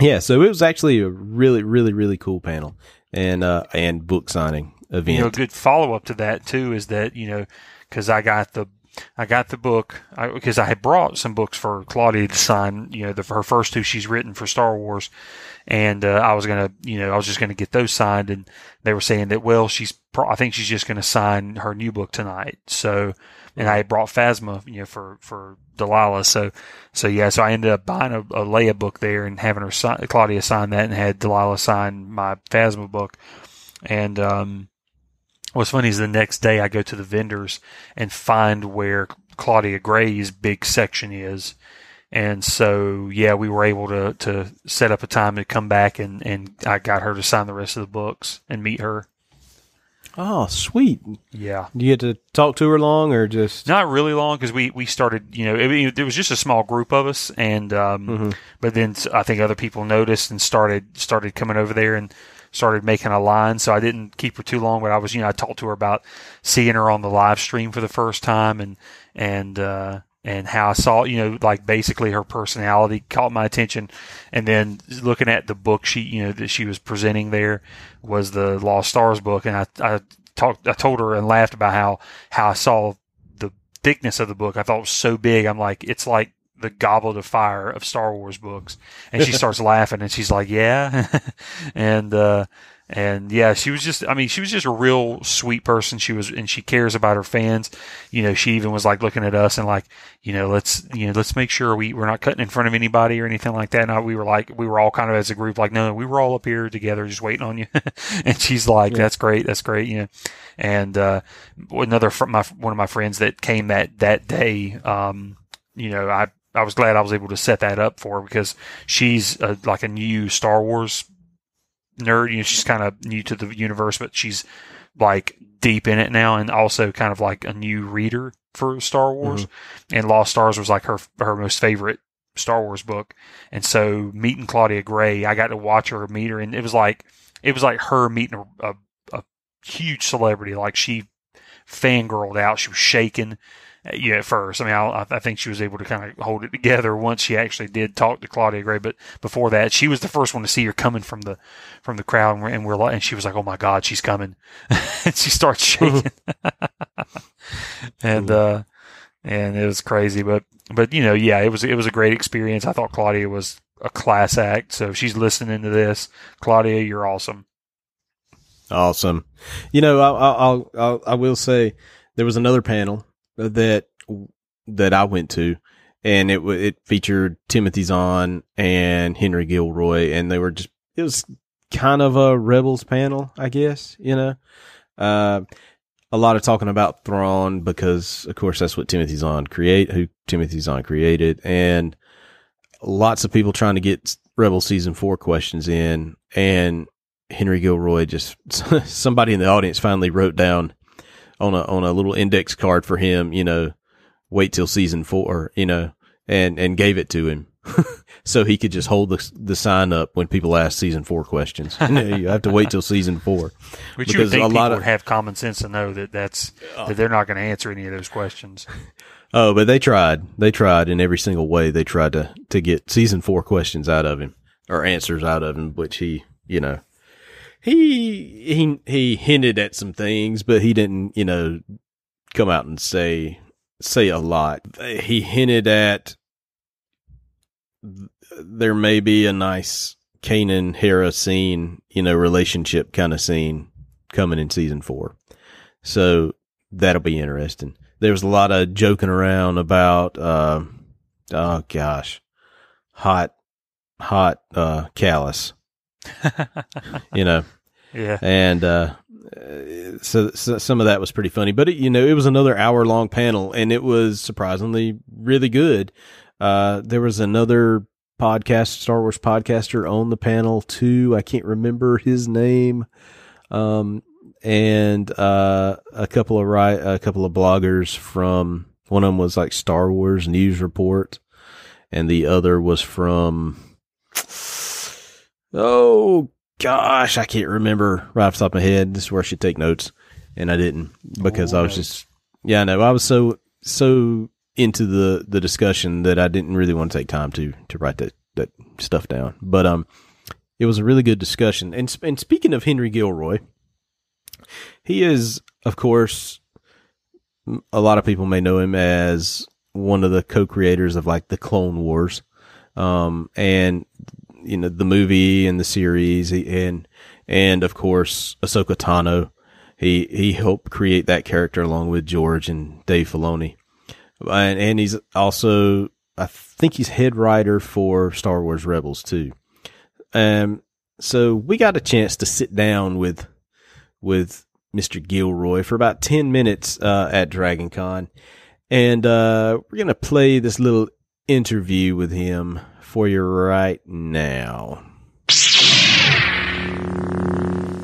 Speaker 1: Yeah, so it was actually a really, really, really cool panel and uh and book signing event.
Speaker 2: You know, a good follow up to that too is that you know because I got the I got the book because I, had brought some books for Claudia to sign. You know, the, her first two she's written for Star Wars, and uh, I was gonna, you know, I was just gonna get those signed, and they were saying that well, she's, pro- I think she's just gonna sign her new book tonight. So, and I had brought Phasma, you know, for for Delilah. So, so yeah, so I ended up buying a, a Leia book there and having her sign, Claudia sign that, and had Delilah sign my Phasma book, and um. What's funny is the next day I go to the vendors and find where Claudia Gray's big section is. And so, yeah, we were able to, to set up a time to come back and, and I got her to sign the rest of the books and meet her.
Speaker 1: Oh, sweet.
Speaker 2: Yeah.
Speaker 1: Do you get to talk to her long or just
Speaker 2: Not really long because we, we started, you know, it, it, there was just a small group of us. And, um, but then I think other people noticed and started, started coming over there and started making a line. So I didn't keep her too long, but I was, you know, I talked to her about seeing her on the live stream for the first time and, and, uh, and how I saw, you know, like basically her personality caught my attention. And then looking at the book she, you know, that she was presenting there was the Lost Stars book. And I, I talked, I told her and laughed about how, how I saw the thickness of the book. I thought it was so big. I'm like, it's like the goblet of fire of Star Wars books. And she starts <laughs> laughing and she's like, yeah. <laughs> and, uh, and yeah, she was just, I mean, she was just a real sweet person. She was, and she cares about her fans. You know, she even was like looking at us and like, you know, let's, you know, let's make sure we, we're not cutting in front of anybody or anything like that. And I, we were like, we were all kind of as a group, like, no, we were all up here together just waiting on you. <laughs> and she's like, that's great. That's great. You know, and, uh, another, fr- my, one of my friends that came that, that day, um, you know, I, I was glad I was able to set that up for her because she's a, like a new Star Wars nerd. You know, she's kind of new to the universe, but she's like deep in it now, and also kind of like a new reader for Star Wars. Mm-hmm. And Lost Stars was like her her most favorite Star Wars book. And so meeting Claudia Gray, I got to watch her meet her, and it was like it was like her meeting a, a, a huge celebrity. Like she fangirled out, she was shaking. Yeah, at first. I mean, I, I think she was able to kind of hold it together once she actually did talk to Claudia Gray. But before that, she was the first one to see her coming from the from the crowd, and we're, and we're like, and she was like, "Oh my God, she's coming!" <laughs> and she starts shaking, <laughs> and uh, and it was crazy. But but you know, yeah, it was it was a great experience. I thought Claudia was a class act. So if she's listening to this, Claudia, you're awesome.
Speaker 1: awesome? You know, I'll, I'll, I'll I will say there was another panel that that I went to, and it it featured Timothy Zahn and Henry Gilroy, and they were just it was kind of a rebels panel, I guess. You know, uh, a lot of talking about Thrawn because, of course, that's what Timothy Zahn create, who Timothy Zahn created, and lots of people trying to get Rebel season four questions in, and Henry Gilroy just <laughs> somebody in the audience finally wrote down on a on a little index card for him, you know, wait till season four, you know, and and gave it to him. <laughs> so he could just hold the the sign up when people ask season four questions. <laughs> You, know, you have to wait till season four.
Speaker 2: Which you would
Speaker 1: Because
Speaker 2: think
Speaker 1: a
Speaker 2: people
Speaker 1: lot of-
Speaker 2: would have common sense to know that that's that they're not going to answer any of those questions. <laughs>
Speaker 1: Oh, but they tried. They tried in every single way. They tried to to get season four questions out of him or answers out of him, which he, you know, he he he hinted at some things, but he didn't, you know, come out and say say a lot. He hinted at there may be a nice Kanan Hera scene, you know, relationship kind of scene coming in season four. So that'll be interesting. There was a lot of joking around about, uh, oh gosh, hot, hot, uh, Kallus, <laughs> you know,
Speaker 2: Yeah.
Speaker 1: and, uh, so, so some of that was pretty funny, but it, you know, it was another hour long panel and it was surprisingly really good. Uh, there was another podcast, Star Wars podcaster on the panel too. I can't remember his name. Um, and, uh, a couple of right, a couple of bloggers from one of them was like Star Wars News Report and the other was from, oh gosh, I can't remember right off the top of my head. This is where I should take notes, and I didn't because I was just yeah, no, I was so so into the the discussion that I didn't really want to take time to to write that that stuff down. But um, it was a really good discussion. And and speaking of Henry Gilroy, he is of course a lot of people may know him as one of the co-creators of like the Clone Wars, um, and you know the movie and the series, and and of course Ahsoka Tano. He he helped create that character along with George and Dave Filoni, and and he's also I think he's head writer for Star Wars Rebels too. Um, so we got a chance to sit down with with Mr. Gilroy for about ten minutes uh, at Dragon Con, and uh, we're gonna play this little interview with him for you right now.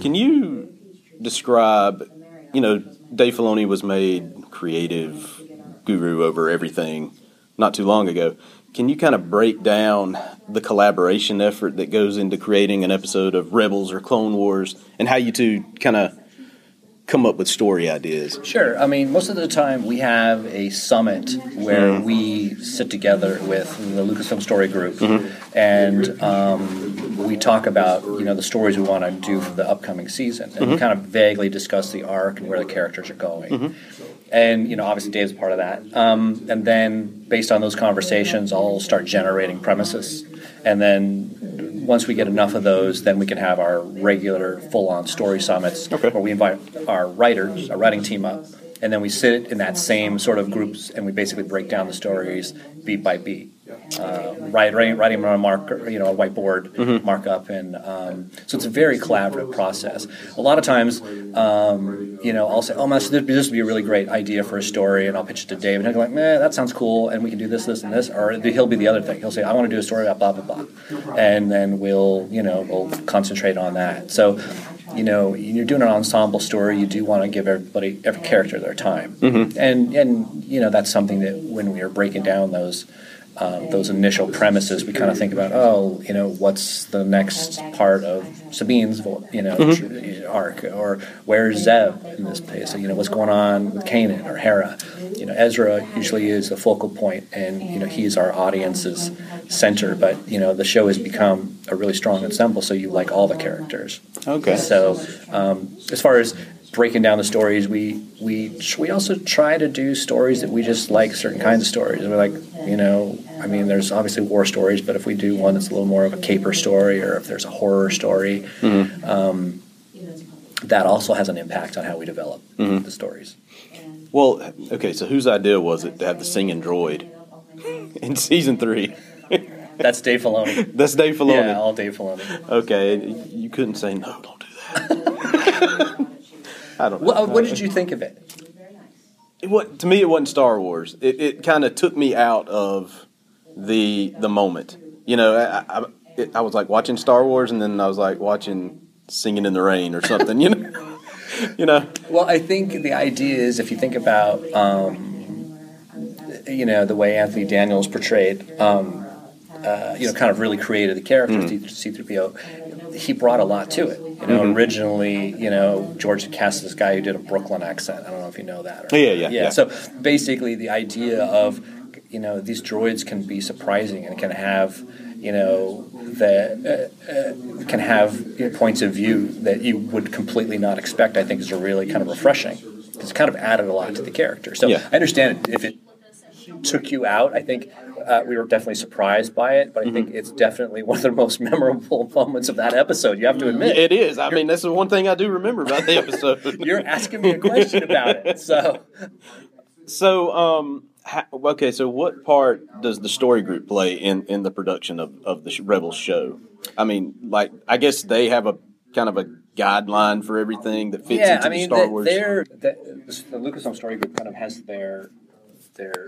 Speaker 1: Can you describe, you know, Dave Filoni was made creative guru over everything not too long ago. Can you kind of break down the collaboration effort that goes into creating an episode of Rebels or Clone Wars and how you two kind of come up with story ideas?
Speaker 3: Sure. I mean, most of the time we have a summit where we sit together with the Lucasfilm Story Group, and um, we talk about you know the stories we want to do for the upcoming season, and we kind of vaguely discuss the arc and where the characters are going. And you know, obviously, Dave's part of that. Um, and then, based on those conversations, I'll start generating premises, and then once we get enough of those, then we can have our regular full-on story summits
Speaker 1: Okay.
Speaker 3: where we invite our writers, our writing team up, and then we sit in that same sort of groups and we basically break down the stories beat by beat. Uh, write, writing, writing on a mark, you know, a whiteboard markup, and um, so it's a very collaborative process. A lot of times, um, you know, I'll say, "Oh, man, this this would be a really great idea for a story," and I'll pitch it to Dave, and he'll be like, "Man, that sounds cool, and we can do this, this, and this," or he'll be the other thing. He'll say, "I want to do a story about blah blah blah," and then we'll, you know, we'll concentrate on that. So you know, you're doing an ensemble story. You do want to give everybody, every character, their time, and and you know that's something that when we are breaking down those um, those initial premises, we kind of think about, oh, you know, what's the next part of Sabine's, you know, tr- arc, or where's Zeb in this place? So, you know, what's going on with Kanan or Hera? You know, Ezra usually is the focal point, and you know, he's our audience's center. But you know, the show has become a really strong ensemble, so you like all the characters.
Speaker 1: Okay.
Speaker 3: So, um, as far as breaking down the stories, we we we also try to do stories that we just like certain kinds of stories. We're like, you know, I mean, there's obviously war stories, but if we do one that's a little more of a caper story, or if there's a horror story, mm-hmm. um, that also has an impact on how we develop mm-hmm. the stories.
Speaker 1: Well, okay, so whose idea was it to have the singing droid <laughs> in season three? <laughs>
Speaker 3: That's Dave Filoni.
Speaker 1: That's Dave Filoni.
Speaker 3: Yeah, all Dave Filoni.
Speaker 1: Okay, you couldn't say no. Don't do that. <laughs> I don't know.
Speaker 3: What, what did you think of it?
Speaker 1: It, wa- to me, it wasn't Star Wars. It, it kind of took me out of the the moment. You know, I, I, it, I was like watching Star Wars, and then I was like watching Singing in the Rain or something. You know, <laughs> you know.
Speaker 3: Well, I think the idea is if you think about, um, you know, the way Anthony Daniels portrayed, um, uh, you know, kind of really created the character C3PO. He brought a lot to it. You know, originally, you know, George cast this guy who did a Brooklyn accent. I don't know if you know that. Or,
Speaker 1: Yeah, yeah, yeah.
Speaker 3: So basically, the idea of you know these droids can be surprising and can have you know that uh, uh, can have points of view that you would completely not expect. I think is really kind of refreshing. It's kind of added a lot to the character. So
Speaker 1: Yeah.
Speaker 3: I understand if it took you out. I think uh, we were definitely surprised by it, but I think it's definitely one of the <laughs> most memorable <laughs> moments of that episode. You have to admit.
Speaker 1: It is. I mean, that's the one thing I do remember about the episode. <laughs>
Speaker 3: You're asking me a question about it, so
Speaker 1: So, um, okay, so what part does the story group play in, in the production of, of the Rebels show? I mean, like, I guess they have a kind of a guideline for everything that fits
Speaker 3: yeah,
Speaker 1: into
Speaker 3: I mean,
Speaker 1: the Star
Speaker 3: the,
Speaker 1: Wars.
Speaker 3: they're, the, the Lucasfilm Story Group kind of has their their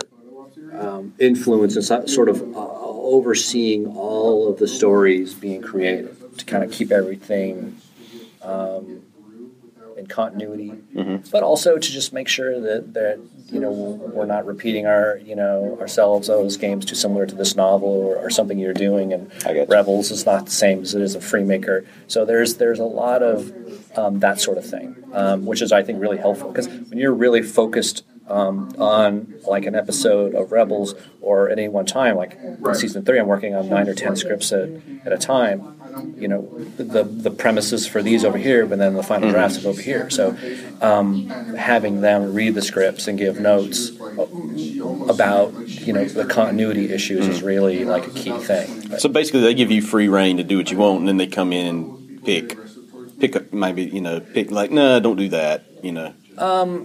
Speaker 3: um, influence and so- sort of uh, overseeing all of the stories being created to kind of keep everything um, in continuity,
Speaker 1: Mm-hmm.
Speaker 3: but also to just make sure that that you know we're not repeating our you know ourselves. Oh, this game's too similar to this novel or, or something you're doing, and. Rebels is not the same as it is a Freemaker. So there's there's a lot of um, that sort of thing, um, which is I think really helpful because when you're really focused um, on like an episode of Rebels or at any one time, like in season three, I'm working on nine or ten scripts at, at a time. You know, the the premises for these over here, but then the final drafts is over here. So um, having them read the scripts and give notes about you know the continuity issues is really like a key thing. But-
Speaker 1: so basically, they give you free rein to do what you want, and then they come in and pick, pick up maybe you know pick like no, don't do that. You know,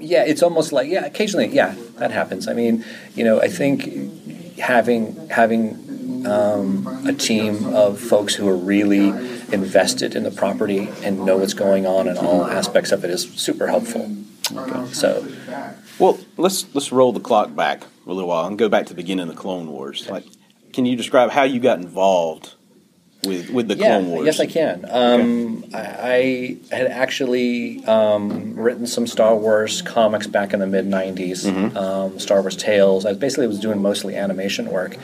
Speaker 3: yeah, it's almost like yeah. Occasionally, yeah, that happens. I mean, you know, I think having having um, a team of folks who are really invested in the property and know what's going on in all aspects of it is super helpful. So,
Speaker 1: Well, let's let's roll the clock back a little while and go back to the beginning of the Clone Wars. Like, can you describe how you got involved with with the
Speaker 3: yeah,
Speaker 1: Clone Wars?
Speaker 3: yes, I can. Um, I, I had actually um, written some Star Wars comics back in the mid '90s.
Speaker 1: Mm-hmm.
Speaker 3: Um, Star Wars Tales. I basically was doing mostly animation work,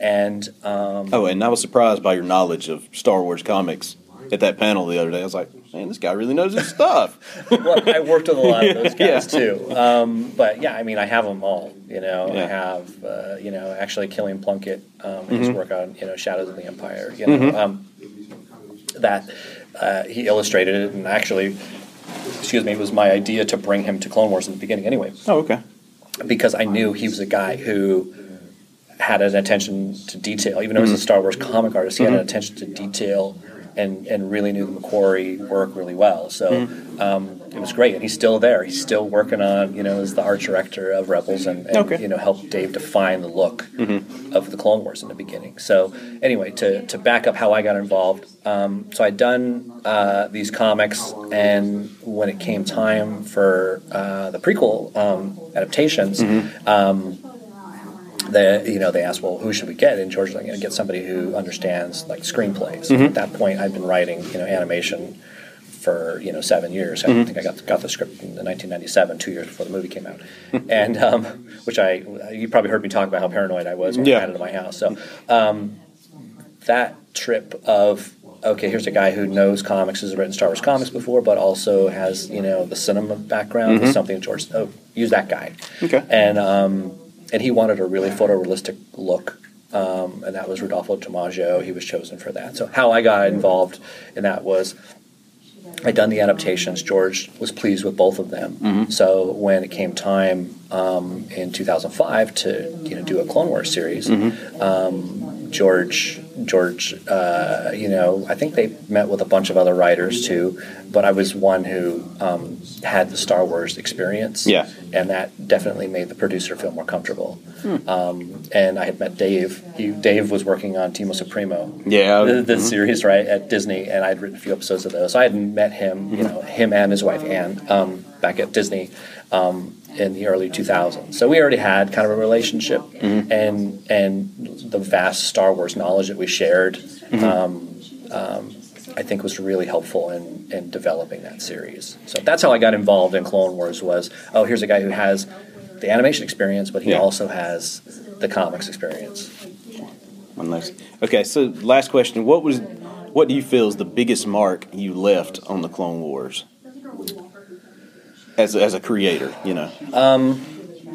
Speaker 3: and um,
Speaker 1: Oh, and I was surprised by your knowledge of Star Wars comics at that panel the other day. I was like, man, this guy really knows his stuff. <laughs>
Speaker 3: well, I worked with a lot of those <laughs> guys
Speaker 1: Yeah.
Speaker 3: too. Um, but yeah, I mean, I have them all. You know, I have uh, you know actually Kilian Plunkett um, his
Speaker 1: Mm-hmm.
Speaker 3: work on you know Shadows of the Empire. You know um, that uh, he illustrated it, and actually, excuse me, it was my idea to bring him to Clone Wars in the beginning anyway,
Speaker 1: oh, okay.
Speaker 3: because I knew he was a guy who had an attention to detail. Even though he was a Star Wars comic artist, he had an attention to detail and, and really knew the McQuarrie work really well. So um, it was great, and he's still there. He's still working on you know as the art director of Rebels, and, and
Speaker 1: Okay.
Speaker 3: you know helped Dave define the look of the Clone Wars in the beginning. So anyway, to to back up how I got involved, um, so I'd done uh, these comics, and when it came time for uh, the prequel um, adaptations. Um, the you know they asked well who should we get? And George was like you know, get somebody who understands like screenplays. At that point I'd been writing you know animation for you know seven years. I think I got got the script in 1997 two years before the movie came out. And um, which I you probably heard me talk about how paranoid I was when
Speaker 1: Yeah.
Speaker 3: I had it in my house. So um, that trip of okay here's a guy who knows comics has written Star Wars comics before but also has you know the cinema background is something George oh use that guy.
Speaker 1: Okay.
Speaker 3: and um, and he wanted a really photorealistic look. Um, and that was Rodolfo Damaggio. He was chosen for that. So how I got involved in that was I'd done the adaptations. George was pleased with both of them. So when it came time um, in 2005 to you know do a Clone Wars series, um, George George uh, you know I think they met with a bunch of other writers too, but I was one who um, had the Star Wars experience.
Speaker 1: Yeah.
Speaker 3: and that definitely made the producer feel more comfortable. Um, and I had met Dave. He, Dave was working on Teamo Supremo
Speaker 1: Yeah.
Speaker 3: the, the series right at Disney, and I'd written a few episodes of those. So I had met him, you know, him and his wife Anne, um, back at Disney um, in the early 2000s. So we already had kind of a relationship, and and the vast Star Wars knowledge that we shared, um, um, I think, was really helpful in in developing that series. So that's how I got involved in Clone Wars. Was oh, here's a guy who has the animation experience, but he
Speaker 1: Yeah.
Speaker 3: also has the comics experience.
Speaker 1: One last. Okay, so last question: What was, what do you feel is the biggest mark you left on the Clone Wars? As a, as a creator, you know.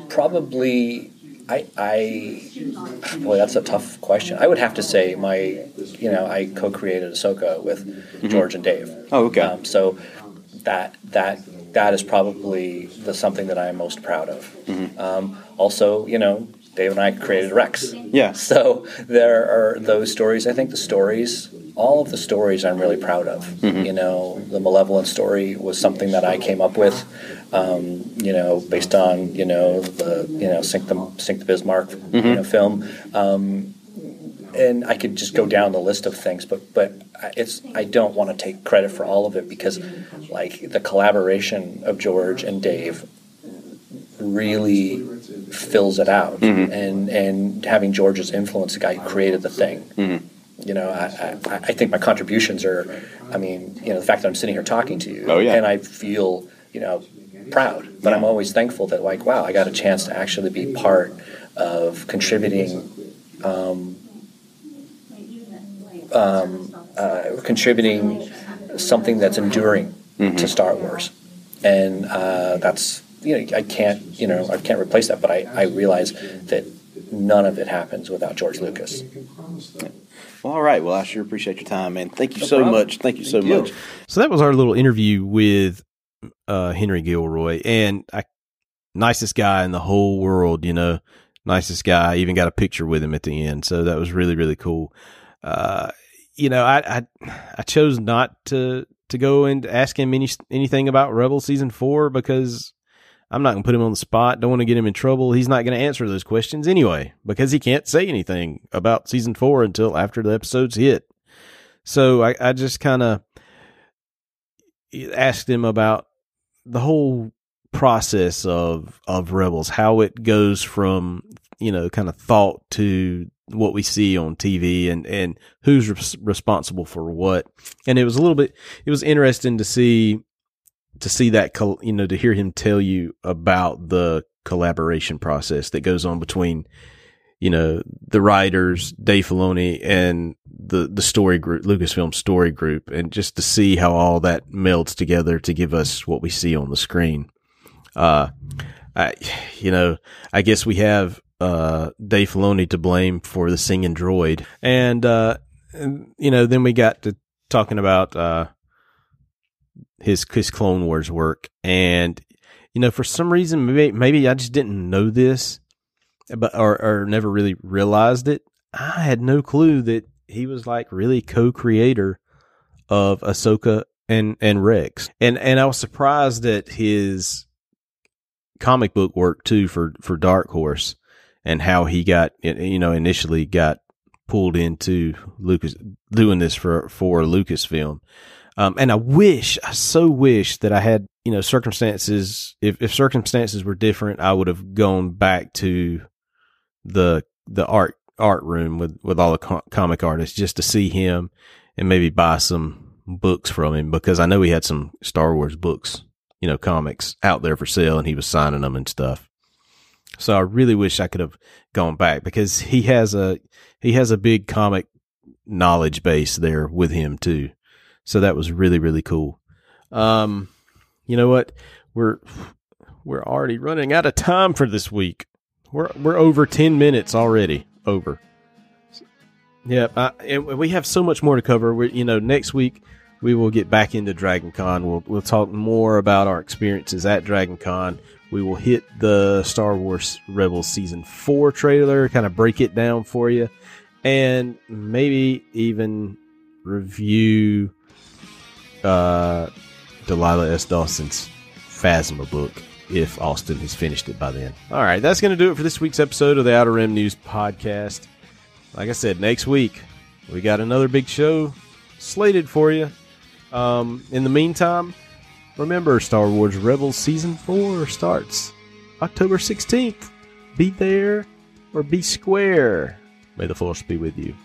Speaker 3: Probably, I, I, boy, that's a tough question. I would have to say my, you know, I co-created Ahsoka with George and Dave.
Speaker 1: Oh, okay.
Speaker 3: Um, so that that that is probably the something that I'm most proud of. Um, also, you know, Dave and I created Rex.
Speaker 4: Yeah.
Speaker 3: So there are those stories. I think the stories, all of the stories, I'm really proud of.
Speaker 4: Mm-hmm.
Speaker 3: You know, the Malevolent story was something that I came up with. Um, you know, based on you know the you know Sink the Sink the Bismarck
Speaker 4: Mm-hmm.
Speaker 3: you know film. Um, and I could just go down the list of things, but but it's I don't want to take credit for all of it because like the collaboration of George and Dave really fills it out, and and having George's influence, the guy who created the thing. You know, I, I, I think my contributions are, I mean, you know, the fact that I'm sitting here talking to you,
Speaker 4: Oh, yeah.
Speaker 3: and I feel, you know, proud, but I'm always thankful that like, wow, I got a chance to actually be part of contributing um, uh, contributing something that's enduring to Star Wars, and uh, that's you know I can't you know I can't replace that, but I, I realize that none of it happens without George Lucas.
Speaker 4: Well, all right. Well, I sure appreciate your time, man. Thank you
Speaker 3: No
Speaker 4: so
Speaker 3: problem.
Speaker 4: much. Thank you so
Speaker 3: you.
Speaker 4: much.
Speaker 1: So that was our little interview with uh, Henry Gilroy, and I, nicest guy in the whole world. You know, nicest guy. I even got a picture with him at the end, so that was really really cool. Uh, you know, I, I I chose not to to go and ask him any anything about Rebel season four because I'm not going to put him on the spot. Don't want to get him in trouble. He's not going to answer those questions anyway because he can't say anything about season four until after the episodes hit. So I, I just kind of asked him about the whole process of of Rebels, how it goes from you know kind of thought to what we see on TV, and and who's res- responsible for what. And it was a little bit. It was interesting to see to see that you know to hear him tell you about the collaboration process that goes on between you know the writers Dave Filoni and the the story group Lucasfilm story group and just to see how all that melds together to give us what we see on the screen. Uh I you know I guess we have uh Dave Filoni to blame for the singing droid. And uh and, you know then we got to talking about uh his his Clone Wars work, and you know for some reason maybe maybe I just didn't know this, but or or never really realized it. I had no clue that he was like really co-creator of Ahsoka and and Rex, and and I was surprised at his comic book work too for for Dark Horse, and how he got you know initially got pulled into Lucas doing this for for Lucasfilm. Um, and I wish, I so wish that I had, you know, circumstances. If, if circumstances were different, I would have gone back to the the art art room with with all the co- comic artists just to see him and maybe buy some books from him because I know he had some Star Wars books, you know, comics out there for sale, and he was signing them and stuff. So I really wish I could have gone back because he has a he has a big comic knowledge base there with him too. So that was really really cool. Um, you know what? We're we're already running out of time for this week. We're we're over ten minutes already. Over. Yep. I, and we have so much more to cover. We, you know, next week we will get back into Dragon Con. We'll we'll talk more about our experiences at Dragon Con. We will hit the Star Wars Rebels season four trailer, kind of break it down for you, and maybe even review uh, Delilah S. Dawson's Phasma book if Austin has finished it by then. All right, that's going to do it for this week's episode of the Outer Rim News Podcast. Like I said, next week we got another big show slated for you. Um, in the meantime, remember Star Wars Rebels Season 4 starts October 16th. Be there or be square. May the Force be with you.